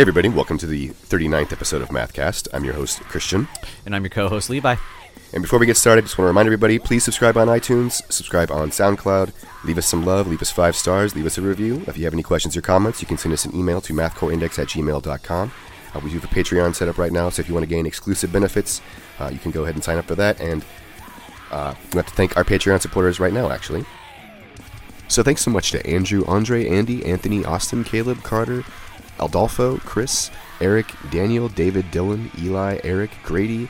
Hey, everybody, welcome to the 39th episode of Mathcast. I'm your host, Christian. And I'm your co host, Levi. And before we get started, just want to remind everybody please subscribe on iTunes, subscribe on SoundCloud, leave us some love, leave us five stars, leave us a review. If you have any questions or comments, you can send us an email to mathcoreindex at gmail.com. Uh, we do have a Patreon set up right now, so if you want to gain exclusive benefits, uh, you can go ahead and sign up for that. And uh, we have to thank our Patreon supporters right now, actually. So thanks so much to Andrew, Andre, Andy, Anthony, Austin, Caleb, Carter, Aldolfo, Chris, Eric, Daniel, David, Dylan, Eli, Eric, Grady,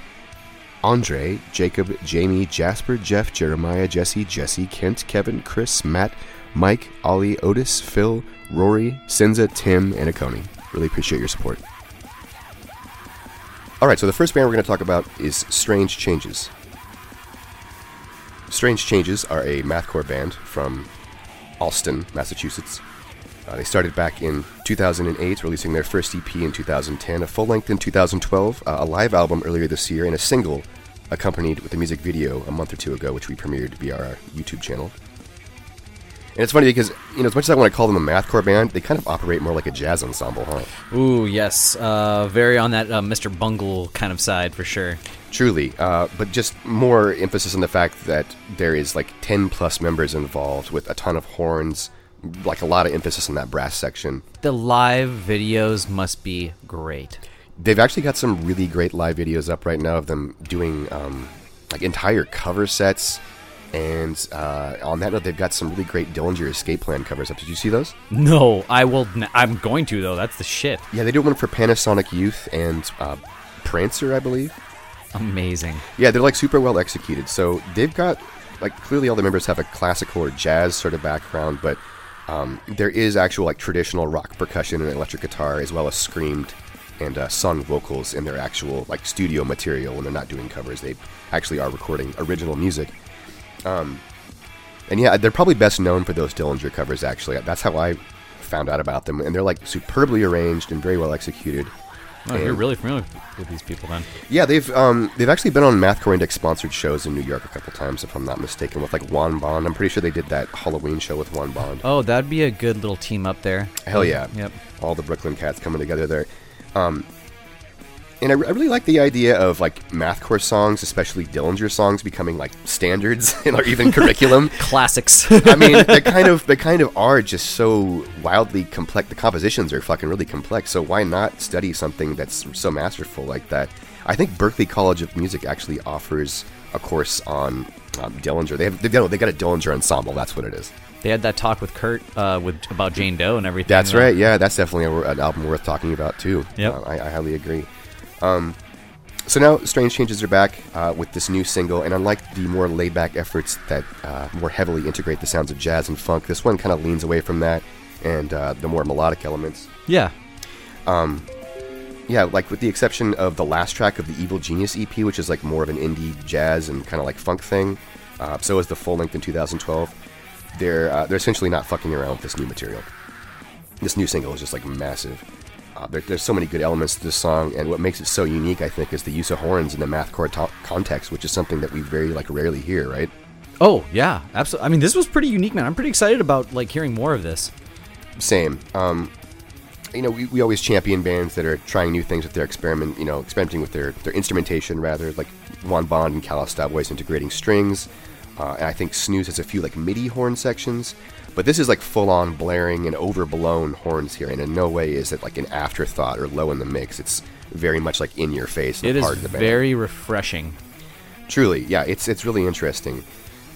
Andre, Jacob, Jamie, Jasper, Jeff, Jeremiah, Jesse, Jesse, Kent, Kevin, Chris, Matt, Mike, Ollie, Otis, Phil, Rory, Senza, Tim, and Akoni. Really appreciate your support. Alright, so the first band we're going to talk about is Strange Changes. Strange Changes are a mathcore band from Allston, Massachusetts. Uh, they started back in 2008, releasing their first EP in 2010, a full length in 2012, uh, a live album earlier this year, and a single accompanied with a music video a month or two ago, which we premiered via our YouTube channel. And it's funny because, you know, as much as I want to call them a mathcore band, they kind of operate more like a jazz ensemble, huh? Ooh, yes. Uh, very on that uh, Mr. Bungle kind of side for sure. Truly, uh, but just more emphasis on the fact that there is like 10 plus members involved with a ton of horns, like a lot of emphasis on that brass section. The live videos must be great. They've actually got some really great live videos up right now of them doing um, like entire cover sets. And uh, on that note, they've got some really great Dillinger Escape Plan covers up. Did you see those? No, I will. N- I'm going to though. That's the shit. Yeah, they did one for Panasonic Youth and uh, Prancer, I believe. Amazing. Yeah, they're like super well executed. So they've got like clearly all the members have a classical or jazz sort of background, but um, there is actual like traditional rock percussion and electric guitar, as well as screamed and uh, sung vocals in their actual like studio material when they're not doing covers. They actually are recording original music. Um, and yeah, they're probably best known for those Dillinger covers. Actually, that's how I found out about them, and they're like superbly arranged and very well executed. Oh, you're really familiar with these people then. Yeah, they've um, they've actually been on Mathcore Index sponsored shows in New York a couple times, if I'm not mistaken, with like Juan Bond. I'm pretty sure they did that Halloween show with Juan Bond. Oh, that'd be a good little team up there. Hell yeah! Yep. All the Brooklyn cats coming together there. Um, and I, I really like the idea of like mathcore songs, especially Dillinger songs, becoming like standards in our even curriculum. Classics. I mean, they kind of they kind of are just so wildly complex. The compositions are fucking really complex. So why not study something that's so masterful like that? I think Berklee College of Music actually offers a course on um, Dillinger. They have they, they got a Dillinger ensemble. That's what it is. They had that talk with Kurt uh, with about Jane Doe and everything. That's right. Yeah, that's definitely a, an album worth talking about too. Yeah, Uh, I, I highly agree. Um, so now Strange Changes are back uh, with this new single, and unlike the more laid-back efforts that uh, more heavily integrate the sounds of jazz and funk, this one kind of leans away from that and uh, the more melodic elements. Yeah. Yeah, like with the exception of the last track of the Evil Genius EP, which is like more of an indie jazz and kind of like funk thing. Uh, so is the full length in 2012. They're uh, they're essentially not fucking around with this new material. This new single is just like massive. Uh, there, there's so many good elements to this song, and what makes it so unique, I think, is the use of horns in the mathcore to- context, which is something that we very like rarely hear, right? Oh yeah, absolutely. I mean, this was pretty unique, man. I'm pretty excited about like hearing more of this. Same. Um, you know, we, we always champion bands that are trying new things with their experiment, you know, experimenting with their, their instrumentation rather, like Juan Bond and Callous integrating strings. Uh, and I think Snooze has a few like MIDI horn sections, but this is like full on blaring and overblown horns here, and in no way is it like an afterthought or low in the mix. It's very much like in your face. and It is part of the band. very refreshing. Truly, yeah, it's it's really interesting.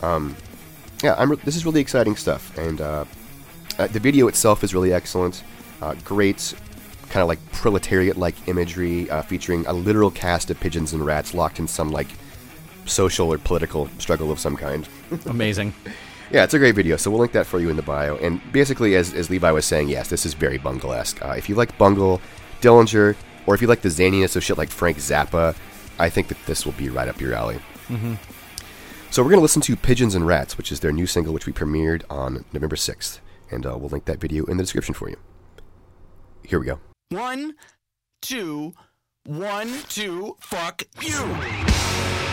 Um, yeah, I'm. Re- this is really exciting stuff, and uh, uh, the video itself is really excellent. Uh, great, kind of like proletariat-like imagery, uh, featuring a literal cast of pigeons and rats locked in some like social or political struggle of some kind. Amazing. Yeah, it's a great video, so we'll link that for you in the bio. And basically, as, as Levi was saying, yes, this is very Bungle-esque. Uh, if you like Bungle, Dillinger, or if you like the zaniness of shit like Frank Zappa, I think that this will be right up your alley. Mm-hmm. So we're going to listen to Pigeons and Rats, which is their new single, which we premiered on November 6th. And uh, we'll link that video in the description for you. Here we go. One, two, one, two, fuck you.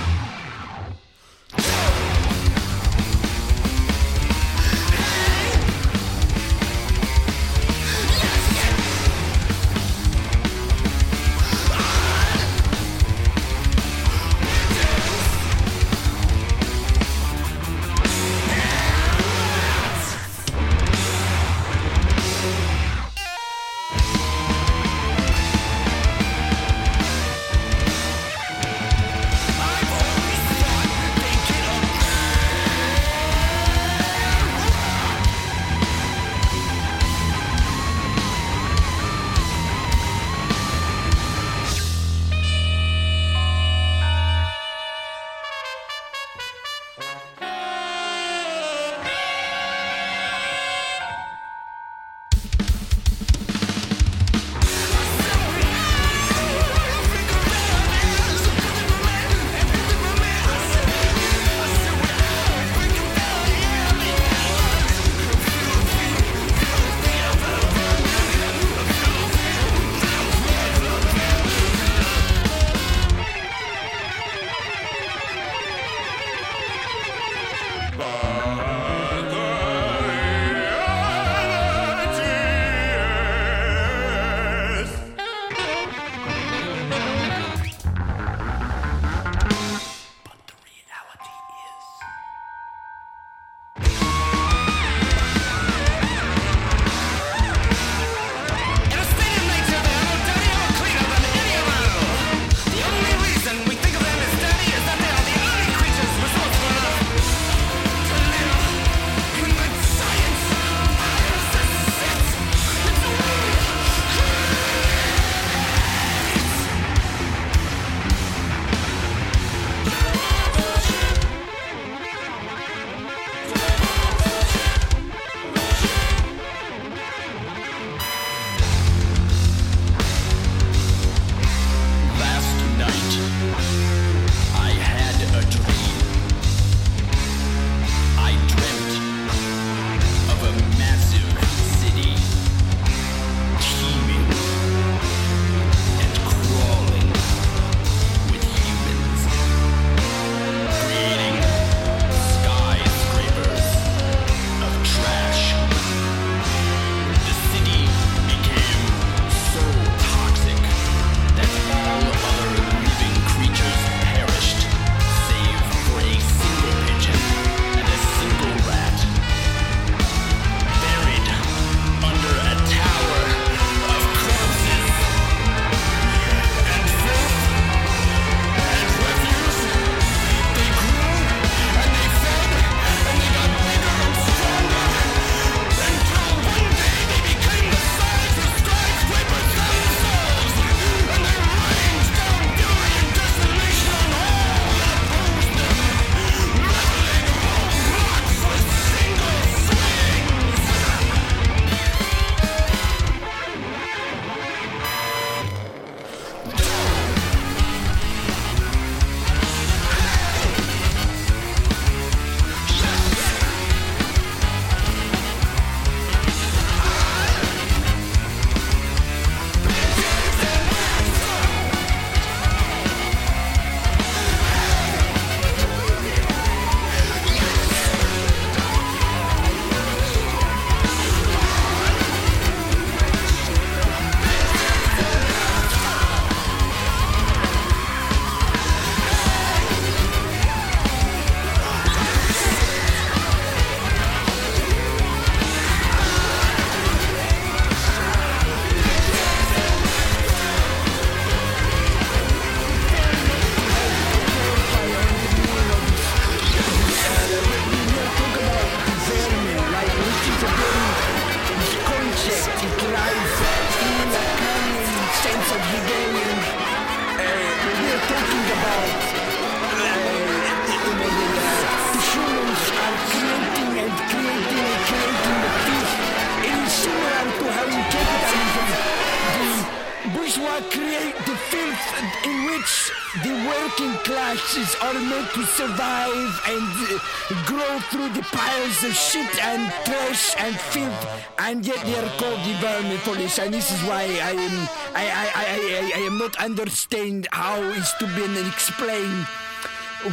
And yet they are called the vermin police. And this is why I am I I, I, I, I am not understand how it's to be explained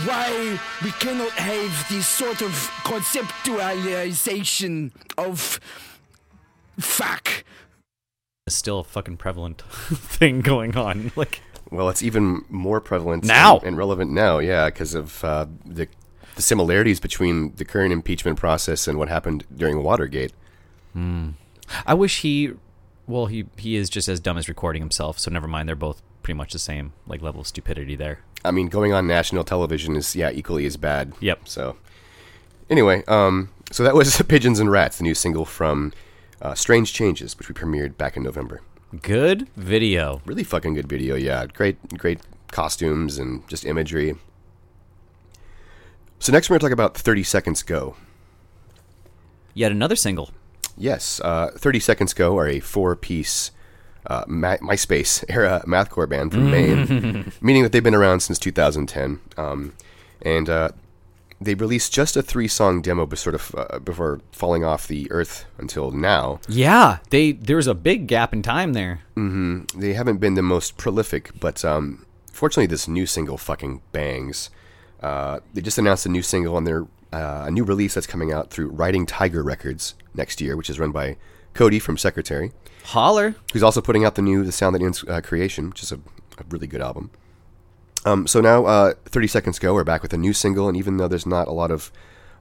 why we cannot have this sort of conceptualization of fuck. It's still a fucking prevalent thing going on. Like, Well, it's even more prevalent Now. and, and relevant now, yeah, because of uh, the, the similarities between the current impeachment process and what happened during Watergate. I wish he, well, he he is just as dumb as recording himself. So never mind. They're both pretty much the same like level of stupidity there. I mean, going on national television is yeah equally as bad. Yep. So, anyway, um, so that was Pigeons and Rats, the new single from uh, Strange Changes, which we premiered back in November. Good video. Really fucking good video, yeah. Great, great costumes and just imagery. So next we're gonna talk about Thirty Seconds Go. Yet another single. Yes, uh, 30 Seconds Go are a four piece uh, Ma- MySpace era mathcore band from Maine, meaning that they've been around since 2010. Um, and uh, they released just a three song demo sort of, uh, before falling off the earth until now. Yeah, they there was a big gap in time there. They haven't been the most prolific, but um, fortunately, this new single fucking bangs. Uh, they just announced a new single on their uh, a new release that's coming out through Riding Tiger Records next year, which is run by Cody from Secretary. Holler. who's also putting out the new The Sound That Ends uh, Creation, which is a, a really good album. Um, so now, uh, 30 Seconds Go, we're back with a new single, and even though there's not a lot of,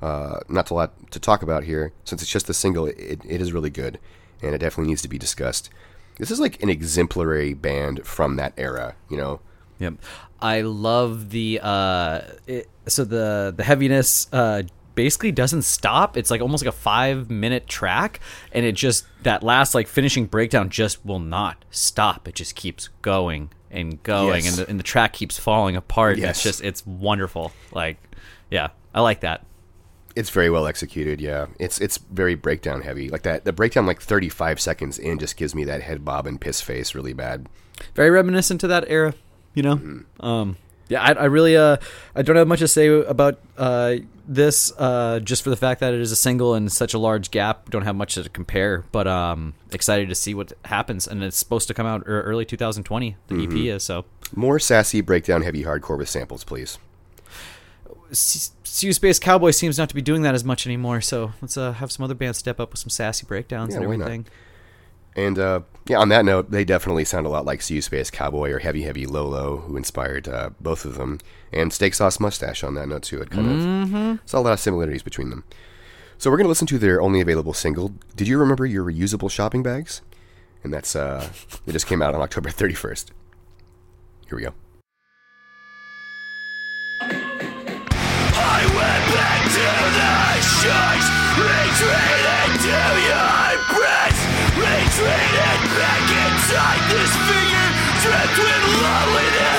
uh, not a lot to talk about here, since it's just a single, it, it is really good, and it definitely needs to be discussed. This is like an exemplary band from that era, you know? Yep. I love the uh it, so the the heaviness uh basically doesn't stop. It's like almost like a 5 minute track and it just that last like finishing breakdown just will not stop. It just keeps going and going Yes. and the and the track keeps falling apart. Yes. It's just it's wonderful. Like yeah, I like that. It's very well executed, yeah. It's it's very breakdown heavy. Like that, the breakdown like 35 seconds in just gives me that head bob and piss face really bad. very reminiscent to that era, you know. Um, yeah, I, I really uh, I don't have much to say about uh, this, uh, just for the fact that it is a single and such a large gap. Don't have much to compare, but um, excited to see what happens. And it's supposed to come out early 2020. The EP is so. More sassy breakdown heavy hardcore with samples, please. Sea Space Cowboy seems not to be doing that as much anymore. So let's uh, have some other bands step up with some sassy breakdowns Yeah, and why not? Everything. And uh, yeah, on that note, they definitely sound a lot like See You Space Cowboy or Heavy Heavy Low Low, who inspired uh, both of them, and Steak Sauce Mustache on that note too. It kind of saw a lot of similarities between them. So we're gonna listen to their only available single. Did you remember your reusable shopping bags? And that's uh, it just came out on October 31st. Here we go. I went back to the shores, retreated to your breast, retreated back inside this figure, drenched with loneliness.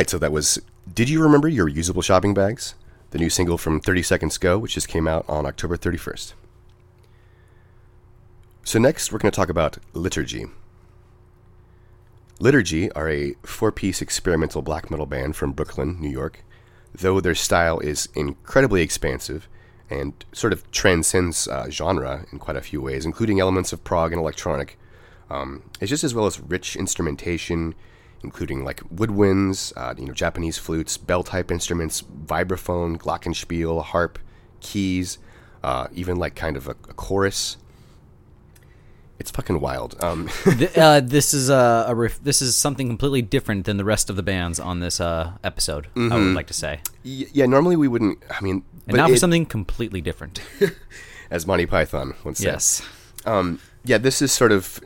Right, so that was Did You Remember Your Usable Shopping Bags? The new single from 30 Seconds Go, which just came out on October 31st. So, next, we're going to talk about Liturgy. Liturgy are a four piece experimental black metal band from Brooklyn, New York. Though their style is incredibly expansive and sort of transcends uh, genre in quite a few ways, including elements of prog and electronic, um, it's just as well as rich instrumentation, including like woodwinds, uh, you know, Japanese flutes, bell-type instruments, vibraphone, glockenspiel, harp, keys, uh, even like kind of a, a chorus. It's fucking wild. Um, Th- uh, this is a, a ref- this is something completely different than the rest of the bands on this uh, episode. I would like to say, y- yeah, normally we wouldn't. I mean, and now for something completely different. as Monty Python once said. yes, Um, yeah, this is sort of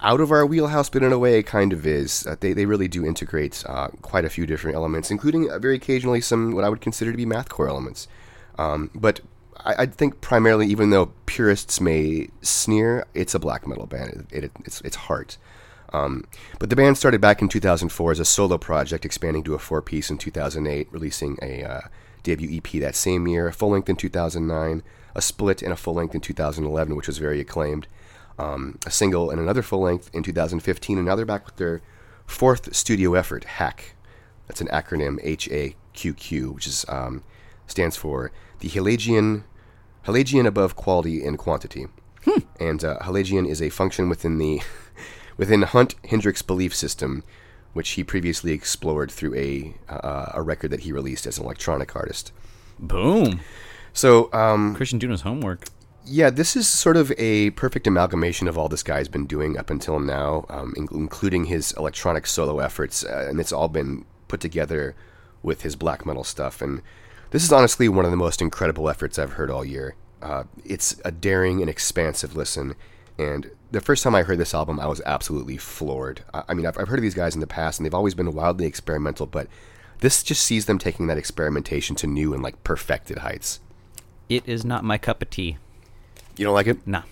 out of our wheelhouse, but in a way, it kind of is. Uh, they they really do integrate uh, quite a few different elements, including uh, very occasionally some what I would consider to be mathcore elements. Um, but I, I think primarily, even though purists may sneer, it's a black metal band. It, it, it's its heart. Um, but the band started back in 2004 as a solo project, expanding to a four piece in 2008, releasing a uh, debut EP that same year, a full length in 2009, a split, and a full length in 2011, which was very acclaimed. Um, a single and another full length in 2015, and now they're back with their fourth studio effort, Hack. That's an acronym H A Q Q, which is um, stands for the Haelegen Haelegen above quality and quantity. And uh, Haelegen is a function within the within Hunt Hendricks' belief system, which he previously explored through a uh, a record that he released as an electronic artist. boom. So um, Christian doing his homework. Yeah, this is sort of a perfect amalgamation of all this guy's been doing up until now, um, in- including his electronic solo efforts, uh, and it's all been put together with his black metal stuff. And this is honestly one of the most incredible efforts I've heard all year. Uh, it's a daring and expansive listen, and the first time I heard this album, I was absolutely floored. I, I mean, I've, I've heard of these guys in the past, and they've always been wildly experimental, but this just sees them taking that experimentation to new and like perfected heights. It is not my cup of tea. You don't like it? Nah.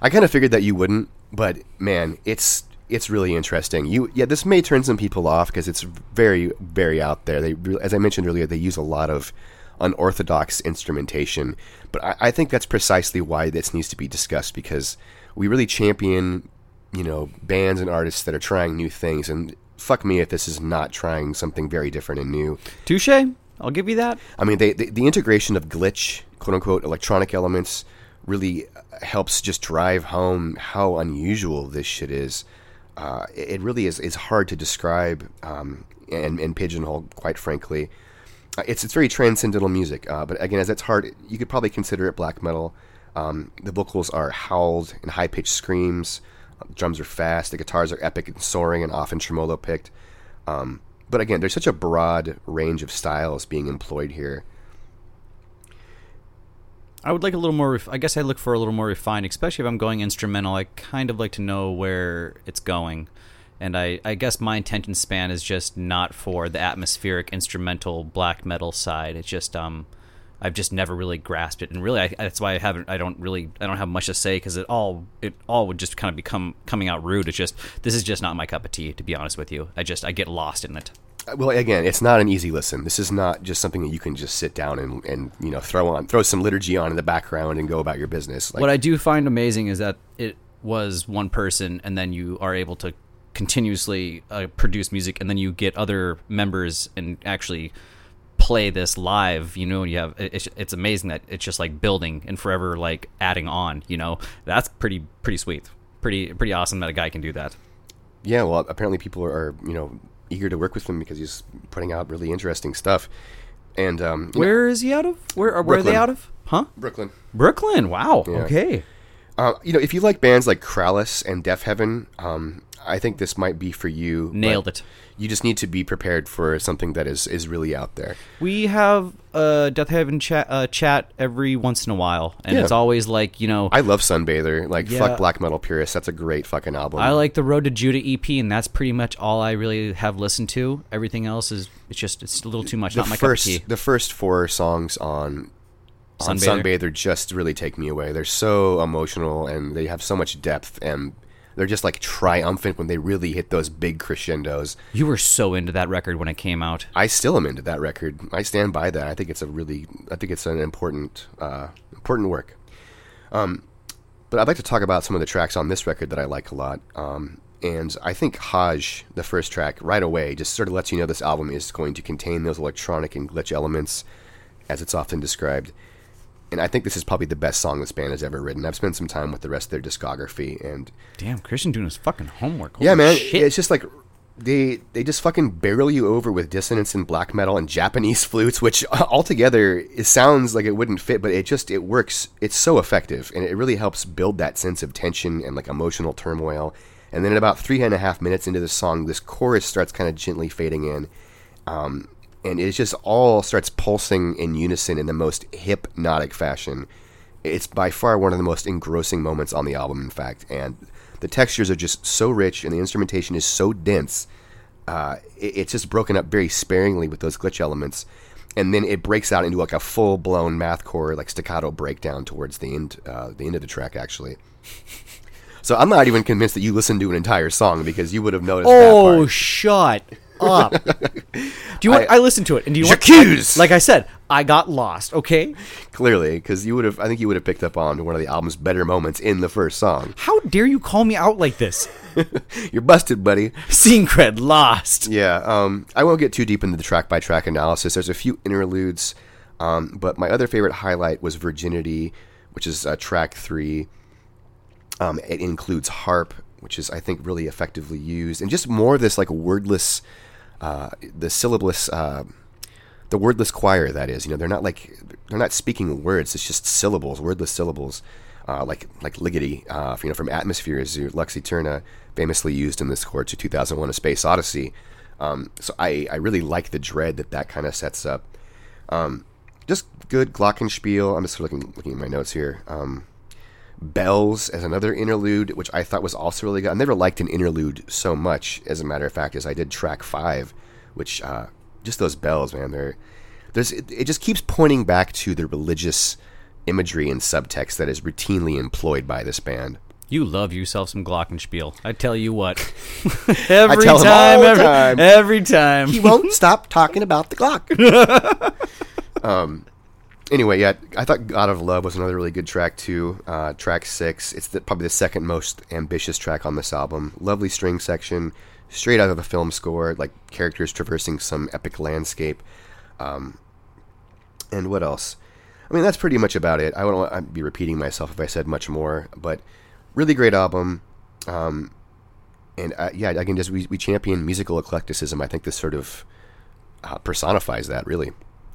I kind of figured that you wouldn't, but man, it's it's really interesting. You yeah, this may turn some people off because it's very very out there. They as I mentioned earlier, they use a lot of unorthodox instrumentation, but I, I think that's precisely why this needs to be discussed because we really champion you know bands and artists that are trying new things and. Fuck me if this is not trying something very different and new. Touche. I'll give you that. I mean, they, they, the integration of glitch, quote unquote, electronic elements really helps just drive home how unusual this shit is. Uh, it really is, is hard to describe um, and, and pigeonhole, quite frankly. Uh, it's, it's very transcendental music, uh, but again, as it's hard, you could probably consider it black metal. Um, the vocals are howled and high pitched screams. Drums are fast. The guitars are epic and soaring and often tremolo picked. Um, but again, there's such a broad range of styles being employed here. I would like a little more. Ref- I guess I look for a little more refined, especially if I'm going instrumental. I kind of like to know where it's going, and I, I guess my attention span is just not for the atmospheric instrumental black metal side. It's just um, I've just never really grasped it, and really I, that's why I haven't. I don't really. I don't have much to say because it all it all would just kind of become coming out rude. It's just this is just not my cup of tea, to be honest with you. I just I get lost in it. Well, again, it's not an easy listen. This is not just something that you can just sit down and, and you know throw on, throw some liturgy on in the background and go about your business. Like, what I do find amazing is that it was one person, and then you are able to continuously uh, produce music, and then you get other members and actually play this live. You know, you have it's, it's amazing that it's just like building and forever like adding on. You know, that's pretty pretty sweet, pretty pretty awesome that a guy can do that. yeah, well, apparently people are you know eager to work with him because he's putting out really interesting stuff. And um, you know, Where is he out of? Where where are they out of? Huh? Brooklyn. Brooklyn. Wow. Yeah. Okay. Uh, you know, if you like bands like Krallice and Deafheaven, um, I think this might be for you. Nailed it. You just need to be prepared for something that is is really out there. We have a Death Heaven chat uh, chat every once in a while, and Yeah. it's always like you know I love Sunbather. Like Yeah. fuck black metal purists. That's a great fucking album. I like the Road to Judah EP, and that's pretty much all I really have listened to. Everything else is it's just it's a little too much. the not my first cup of tea. the first four songs on on Sunbather? Sunbather just really take me away. They're so emotional and they have so much depth and they're just like triumphant when they really hit those big crescendos. You were so into that record when it came out. I still am into that record. I stand by that. I think it's a really I think it's an important uh, important work. Um, but I'd like to talk about some of the tracks on this record that I like a lot. Um, and I think Hajj, the first track, right away just sort of lets you know this album is going to contain those electronic and glitch elements, as it's often described. And I think this is probably the best song this band has ever written. I've spent some time with the rest of their discography, and Damn, Christian doing his fucking homework. yeah, man, shit. it's just like they they just fucking barrel you over with dissonance and black metal and Japanese flutes, which altogether it sounds like it wouldn't fit, but it just it works. It's so effective, and it really helps build that sense of tension and like emotional turmoil. And then, at about three and a half minutes into the song, this chorus starts kind of gently fading in, um, and it just all starts pulsing in unison in the most hypnotic fashion. It's by far one of the most engrossing moments on the album, in fact, and the textures are just so rich and the instrumentation is so dense. Uh, it- it's just broken up very sparingly with those glitch elements, and then it breaks out into like a full blown mathcore like staccato breakdown towards the end, uh, the end of the track actually. So I'm not even convinced that you listened to an entire song because you would have noticed that Oh, shut up. do you want? I, I- listened to it, and do you want? J'accuse! Like I said, I got lost. Okay. Clearly, because you would have, I think you would have picked up on one of the album's better moments in the first song. How dare you call me out like this? You're busted, buddy. Scene cred lost. Yeah, um, I won't get too deep into the track by track analysis. There's a few interludes, um, but my other favorite highlight was Virginity, which is uh, track three. Um, it includes harp, which is I think really effectively used, and just more of this like wordless, uh, the syllabless, uh, the wordless choir. That is, you know, they're not like they're not speaking words. It's just syllables, wordless syllables, uh, like like Ligeti, uh, you know, from Atmospheres, Lux Aeterna, famously used in the score to 2001: A Space Odyssey. Um, so I, I really like the dread that that kind of sets up. Um, just good glockenspiel. I'm just looking looking at my notes here. Um, Bells as another interlude, which I thought was also really good. I never liked an interlude so much, as a matter of fact, as I did track five, which uh, just those bells, man. They're there's it, it just keeps pointing back to the religious imagery and subtext that is routinely employed by this band. You love yourself some Glockenspiel. I tell you what. every time, every, time. every time. He won't stop talking about the clock. um, anyway, yeah, I thought "God of Love" was another really good track too. Uh, track six, it's the, probably the second most ambitious track on this album. Lovely string section, straight out of the film score, like characters traversing some epic landscape. Um, and what else? I mean, that's pretty much about it. I wouldn't I'd be repeating myself if I said much more, but really great album. Um, and uh, yeah, can just we, we champion musical eclecticism. I think this sort of uh, personifies that, really.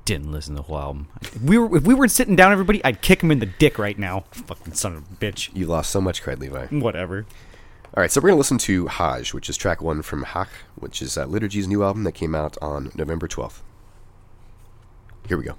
Didn't listen to the whole album. If we were, if we were sitting down, everybody, I'd kick him in the dick right now. Fucking son of a bitch. You lost so much cred, Levi. Whatever. All right, so we're going to listen to Hajj, which is track one from Hach, which is uh, Liturgy's new album that came out on November 12th. Here we go.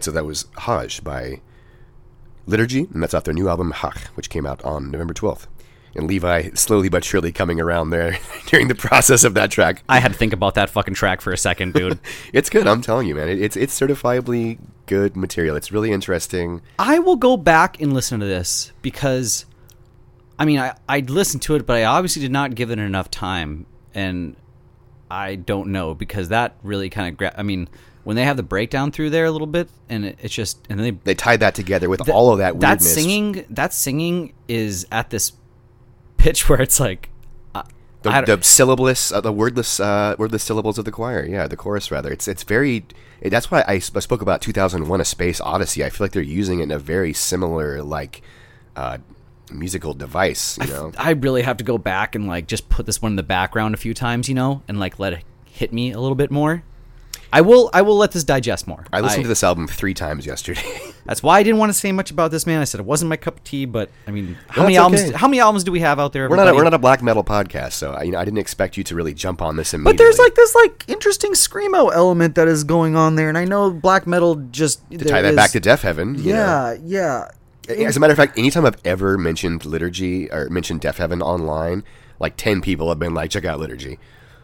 Right, so that was Hajj by Liturgy, and that's off their new album H.A.Q.Q., which came out on November 12th. And Levi slowly but surely coming around there during the process of that track. I had to think about that fucking track for a second, dude. It's good, I'm telling you, man. It, it's it's certifiably good material. It's really interesting. I will go back and listen to this because, I mean, I I listened to it, but I obviously did not give it enough time, and I don't know because that really kind of gra- I mean, when they have the breakdown through there a little bit, and it, it's just and then they They tied that together with all of that that weirdness. singing that singing is at this pitch where it's like uh, the, the syllableless, uh, the wordless, uh, wordless syllables of the choir. Yeah, the chorus rather. It's it's very. It, that's why I, sp- I spoke about 2001: A Space Odyssey. I feel like they're using it in a very similar like uh, musical device. You know, I really have to go back and like just put this one in the background a few times, you know, and like let it hit me a little bit more. I will I will let this digest more. I listened to this album three times yesterday. That's why I didn't want to say much about this man. I said it wasn't my cup of tea, but I mean, how many albums? okay. How many albums do we have out there? we're not a, we're not a black metal podcast, so I, you know I didn't expect you to really jump on this immediately. But there's like this like interesting screamo element that is going on there, and I know black metal just to tie that back to Deaf Heaven. you know. yeah, yeah. As a matter of fact, anytime I've ever mentioned liturgy or mentioned Deafheaven online, like ten people have been like, "Check out liturgy."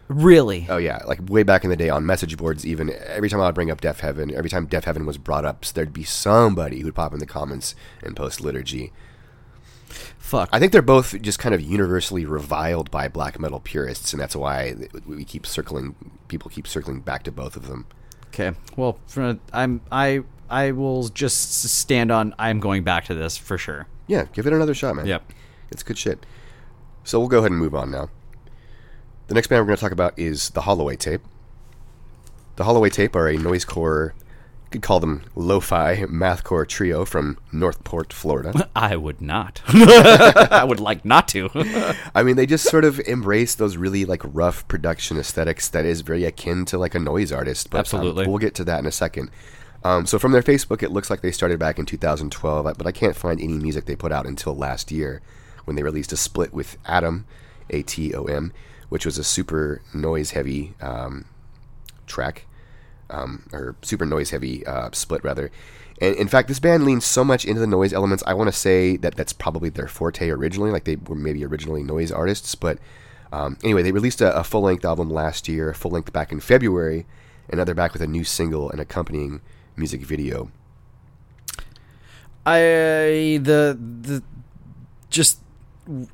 Really? Oh yeah, like way back in the day on message boards. Even every time I would bring up Deafheaven, every time Deafheaven was brought up, there'd be somebody who'd pop in the comments and post liturgy. Fuck. I think they're both just kind of universally reviled by black metal purists, and that's why we keep circling. People keep circling back to both of them. Okay. Well, I'm I I will just stand on. I'm going back to this for sure. Yeah, give it another shot, man. Yep. It's good shit. So we'll go ahead and move on now. The next band we're going to talk about is the Holloway Tape. The Holloway Tape are a noisecore, you could call them lo-fi mathcore trio from Northport, Florida. I would not. I would like not to. I mean, they just sort of embrace those really like rough production aesthetics that is very akin to like a noise artist. But, um, Absolutely. we'll get to that in a second. Um, so from their Facebook, it looks like they started back in 2012, but I can't find any music they put out until last year when they released a split with Atom, A T O M, which was a super noise heavy um, track, um, or super noise heavy uh, split rather. And in fact, this band leans so much into the noise elements. I want to say that that's probably their forte originally. Like they were maybe originally noise artists, but um, anyway, they released a, a full length album last year, full length back in February, and now they're back with a new single and accompanying music video. I the the just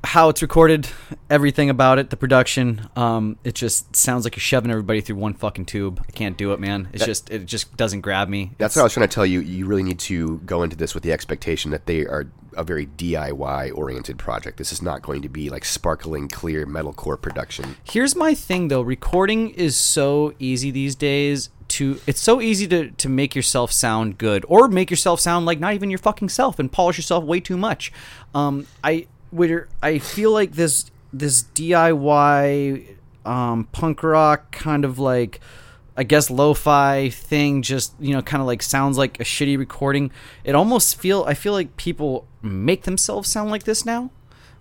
how it's recorded, everything about it, the production. Um, it just sounds like you're shoving everybody through one fucking tube. I can't do it, man. It's That- just it just doesn't grab me. That's what I was trying to tell you. You really need to go into this with the expectation that they are a very DIY oriented project. This is not going to be like sparkling, clear metalcore production. Here's my thing though, recording is so easy these days to it's so easy to to make yourself sound good or make yourself sound like not even your fucking self and polish yourself way too much. Um I where I feel like this this DIY um punk rock kind of like I guess lo-fi thing just you know kind of like sounds like a shitty recording. It almost feel I feel like people make themselves sound like this now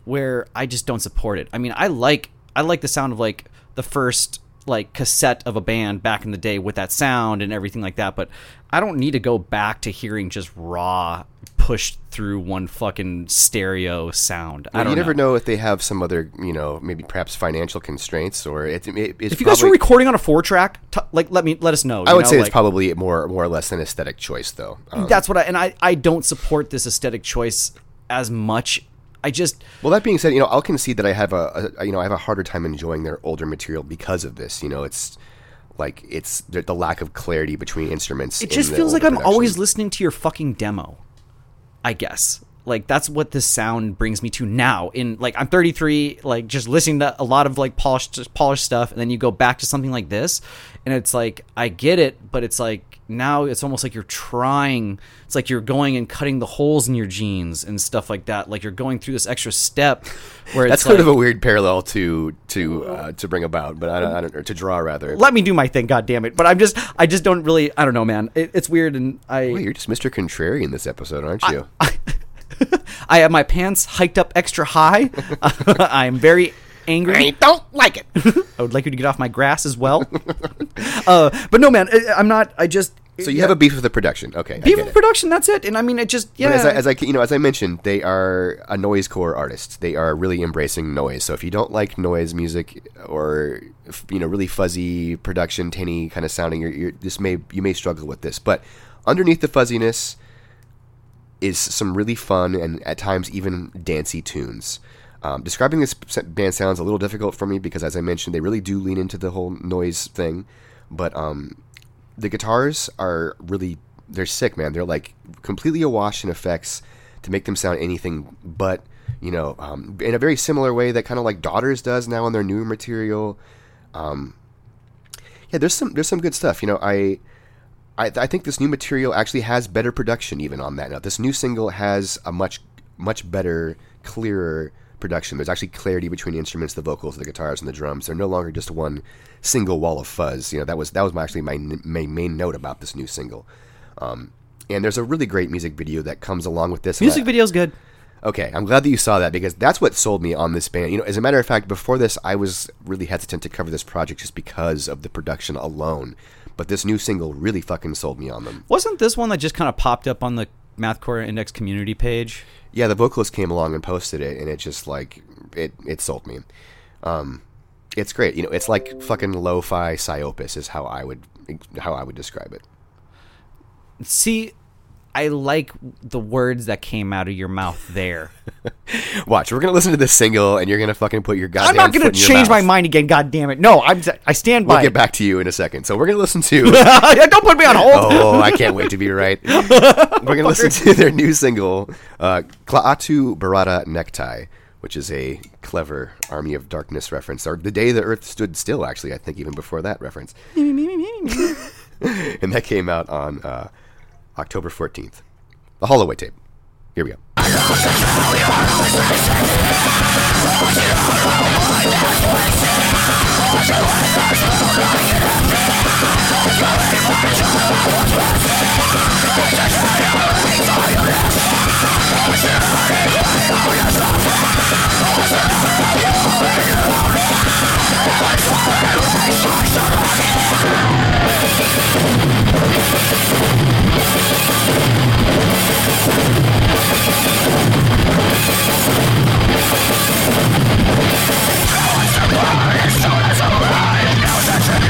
where I just don't support it. I mean, I like I like the sound of like the first like cassette of a band back in the day with that sound and everything like that, but I don't need to go back to hearing just raw pushed through one fucking stereo sound. I don't you never know. know if they have some other, you know, maybe perhaps financial constraints or it, it, it's If you guys were recording on a four track, t- like let me let us know. I would know, say it's probably more more or less an aesthetic choice, though. Um, that's what I and I I don't support this aesthetic choice as much. I just well, that being said, you know, I'll concede that I have a, a you know I have a harder time enjoying their older material because of this. You know, it's like it's the, the lack of clarity between instruments. It just feels like I'm always listening to your fucking demo. I guess. Like that's what this sound brings me to now. In like I'm 33, like just listening to a lot of like polished polished stuff, and then you go back to something like this, and it's like I get it, but it's like now it's almost like you're trying. It's like you're going and cutting the holes in your jeans and stuff like that. Like you're going through this extra step where That's kind like, of a weird parallel to to uh, to bring about, but I don't, I don't or to draw rather. let me do my thing, god damn it. But I'm just I just don't really I don't know, man. It, it's weird, and I Well, you're just Mr. Contrarian this episode, aren't you? I have my pants hiked up extra high. I'm very angry. I don't like it. I would like you to get off my grass as well. uh, but no, man, I- I'm not. I just So you have a beef with the production. Okay. Beef with production. That's it. And I mean, it just yeah. As I, as I, you know, as I mentioned, they are a noise core artist. They are really embracing noise. So if you don't like noise music or you know really fuzzy production, tinny kind of sounding, you're, you're, this may you may struggle with this. But underneath the fuzziness is some really fun and at times even dancey tunes. Um, describing this band sounds a little difficult for me because, as I mentioned, they really do lean into the whole noise thing. But um, the guitars are really they're sick, man. They're like completely awash in effects to make them sound anything but you know um, in a very similar way that kind of like Daughters does now on their new material. Um, yeah, there's some there's some good stuff. You know, I. I, I think this new material actually has better production even on that note. This new single has a much much better, clearer production. There's actually clarity between the instruments, the vocals, the guitars, and the drums. They're no longer just one single wall of fuzz. You know that was that was my, actually my, my main note about this new single. Um, and there's a really great music video that comes along with this. music I- video's good. Okay, I'm glad that you saw that because that's what sold me on this band. You know, as a matter of fact, before this, I was really hesitant to cover this project just because of the production alone. But this new single really fucking sold me on them. Wasn't this one that just kind of popped up on the Mathcore Index community page? Yeah, the vocalist came along and posted it, and it just like it it sold me. Um, it's great. You know, it's like fucking lo-fi psyopus is how I would how I would describe it. See, I like the words that came out of your mouth there. Watch, we're gonna listen to this single, and you're gonna fucking put your goddamn. I'm not going foot to in change my mind again. God damn it! No, I'm. I stand by. We'll get back to you in a second. So we're gonna listen to. Don't put me on hold. oh, I can't wait to be right. We're gonna listen to their new single, uh, "Klaatu Barada Necktie," which is a clever Army of Darkness reference, or the day the Earth stood still. Actually, I think even before that reference, and that came out on uh, October fourteenth. The Holloway tape. Here we go. Thank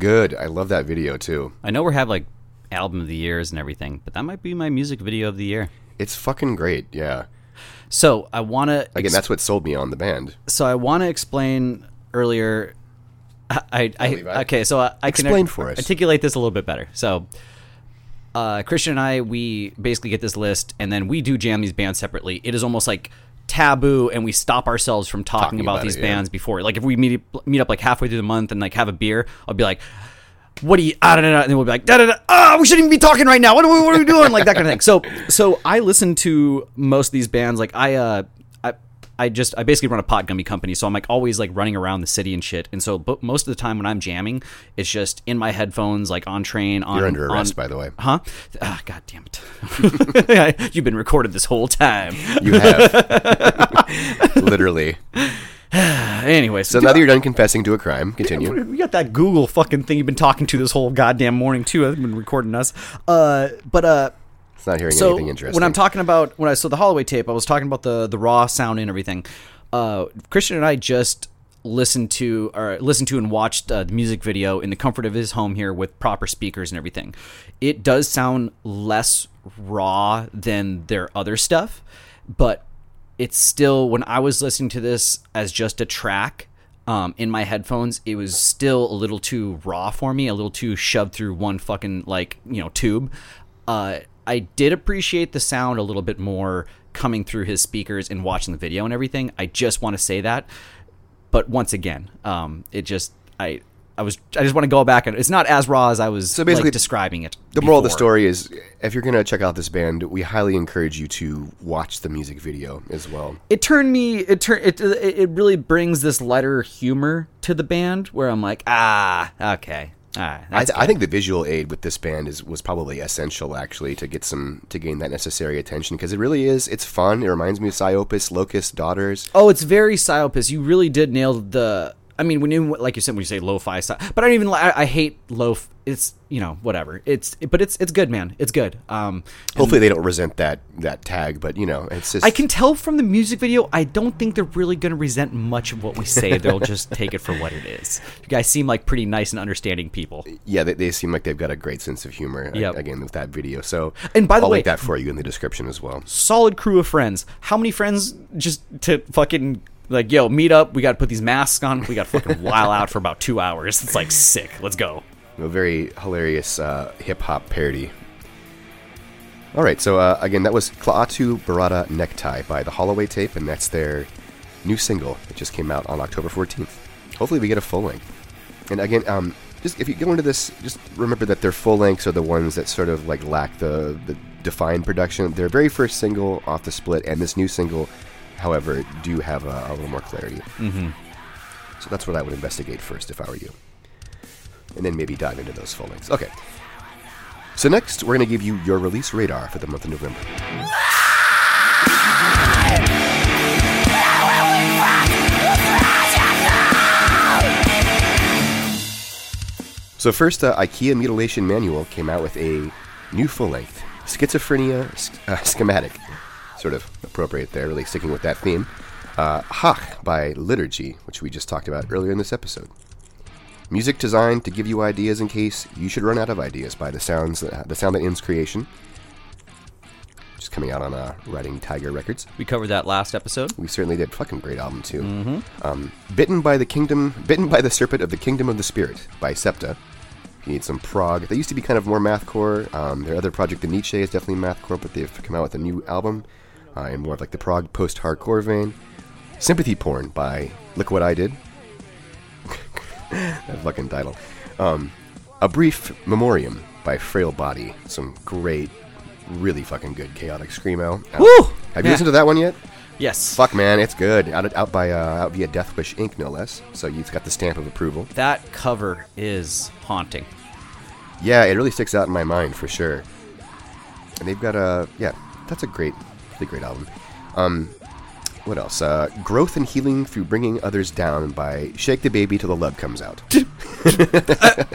good. I love that video too. I know we have like album of the years and everything, but that might be my music video of the year. It's fucking great. Yeah. So I want to Again, that's what sold me on the band. so I want to explain earlier. I, I, I okay, so I, I can Explain for us. articulate this a little bit better. So, uh, Christian and I, we basically get this list, and then we do jam these bands separately. It is almost like taboo, and we stop ourselves from talking, Talking about, about these it, yeah. bands before. Like if we meet meet up like halfway through the month and like have a beer, I'll be like. What do you? Ah, da, da, da, and then we'll be like, da, da, da, ah, we shouldn't even be talking right now. What are we? What are we doing? Like that kind of thing. So, so I listen to most of these bands. Like I, uh, I, just I basically run a pot gummy company, so I'm like always like running around the city and shit. And so, but most of the time when I'm jamming, it's just in my headphones, like on train. On You're under arrest, on- by the way. Huh? Ah, God damn it! You've been recorded this whole time. You have. Literally. Anyway, So now that you're done confessing to a crime, continue. we got that Google fucking thing you've been talking to this whole goddamn morning too. I've been recording us. Uh, but uh, It's not hearing so anything interesting. when I'm talking about when I saw the Holloway tape, I was talking about the the raw sound and everything. Uh, Christian and I just listened to or listened to and watched uh, the music video in the comfort of his home here with proper speakers and everything. It does sound less raw than their other stuff, but it's still when I was listening to this as just a track um, in my headphones, it was still a little too raw for me, a little too shoved through one fucking like you know tube. Uh, I did appreciate the sound a little bit more coming through his speakers and watching the video and everything. I just want to say that, but once again, um, it just I. I was. I just want to go back and it's not as raw as I was So basically, like, describing it. the moral of the story is if you're going to check out this band, we highly encourage you to watch the music video as well. it turned me it turned it it really brings this lighter humor to the band where I'm like ah okay ah I, that's I think the visual aid with this band is was probably essential actually to get some to gain that necessary attention because it really is it's fun. It reminds me of Psyopus, Locust, Daughters. oh it's very Psyopus you really did nail the I mean when you like you said when you say lo-fi stuff, but I don't even I, I hate lo it's you know whatever it's but it's it's good man it's good um Hopefully they don't resent that that tag, but you know it's just I can tell from the music video I don't think they're really going to resent much of what we say they'll just take it for what it is you guys seem like pretty nice and understanding people yeah they, they seem like they've got a great sense of humor. Yep. Again with that video, so And by the way I'll way- link that for you in the description as well. solid crew of friends. How many friends just to fucking like, yo, meet up. We got to put these masks on. We got to fucking while out for about two hours. It's like sick. Let's go. A very hilarious uh, hip hop parody. All right, so uh, again, that was Klaatu Barada Necktie by the Holloway Tape, and that's their new single. It just came out on October 14th. Hopefully, we get a full length. And again, um, just if you go into this, just remember that their full lengths are the ones that sort of like lack the the defined production. Their very first single off the split, and this new single, however, do have a, a little more clarity. Mm-hmm. So that's what I would investigate first if I were you and then maybe dive into those full lengths. Okay. So next, we're going to give you your release radar for the month of November. So first, uh, IKEA Mutilation Manual came out with a new full-length schizophrenia s- uh, schematic, sort of appropriate there, really sticking with that theme. Uh, H.A.Q.Q. by Liturgy, which we just talked about earlier in this episode. Music designed to give you ideas in case you should run out of ideas by the sounds, uh, the sound that ends creation. Just coming out on uh, Riding Tiger Records. We covered that last episode. We certainly did. Fucking great album too. Um, Bitten by the Kingdom, Bitten by the Serpent of the Kingdom of the Spirit by Septa. You need some prog. They used to be kind of more mathcore. Um, their other project, the Nietzsche, is definitely mathcore, but they've come out with a new album uh, in more of like the prog post-hardcore vein. Sympathy Porn by Look What I Did. that fucking title. Um, a Brief Memoriam by Frail Body. Some great, really fucking good chaotic screamo. Uh, Woo! Have you Yeah. listened to that one yet? Yes. Fuck man, it's good. Out out by uh, out via Deathwish Inc. no less. So you've got the stamp of approval. That cover is haunting. Yeah, it really sticks out in my mind for sure. And they've got a yeah, that's a great, great album. Um, what else? Uh, Growth and healing through bringing others down by Shake the Baby till the love comes out.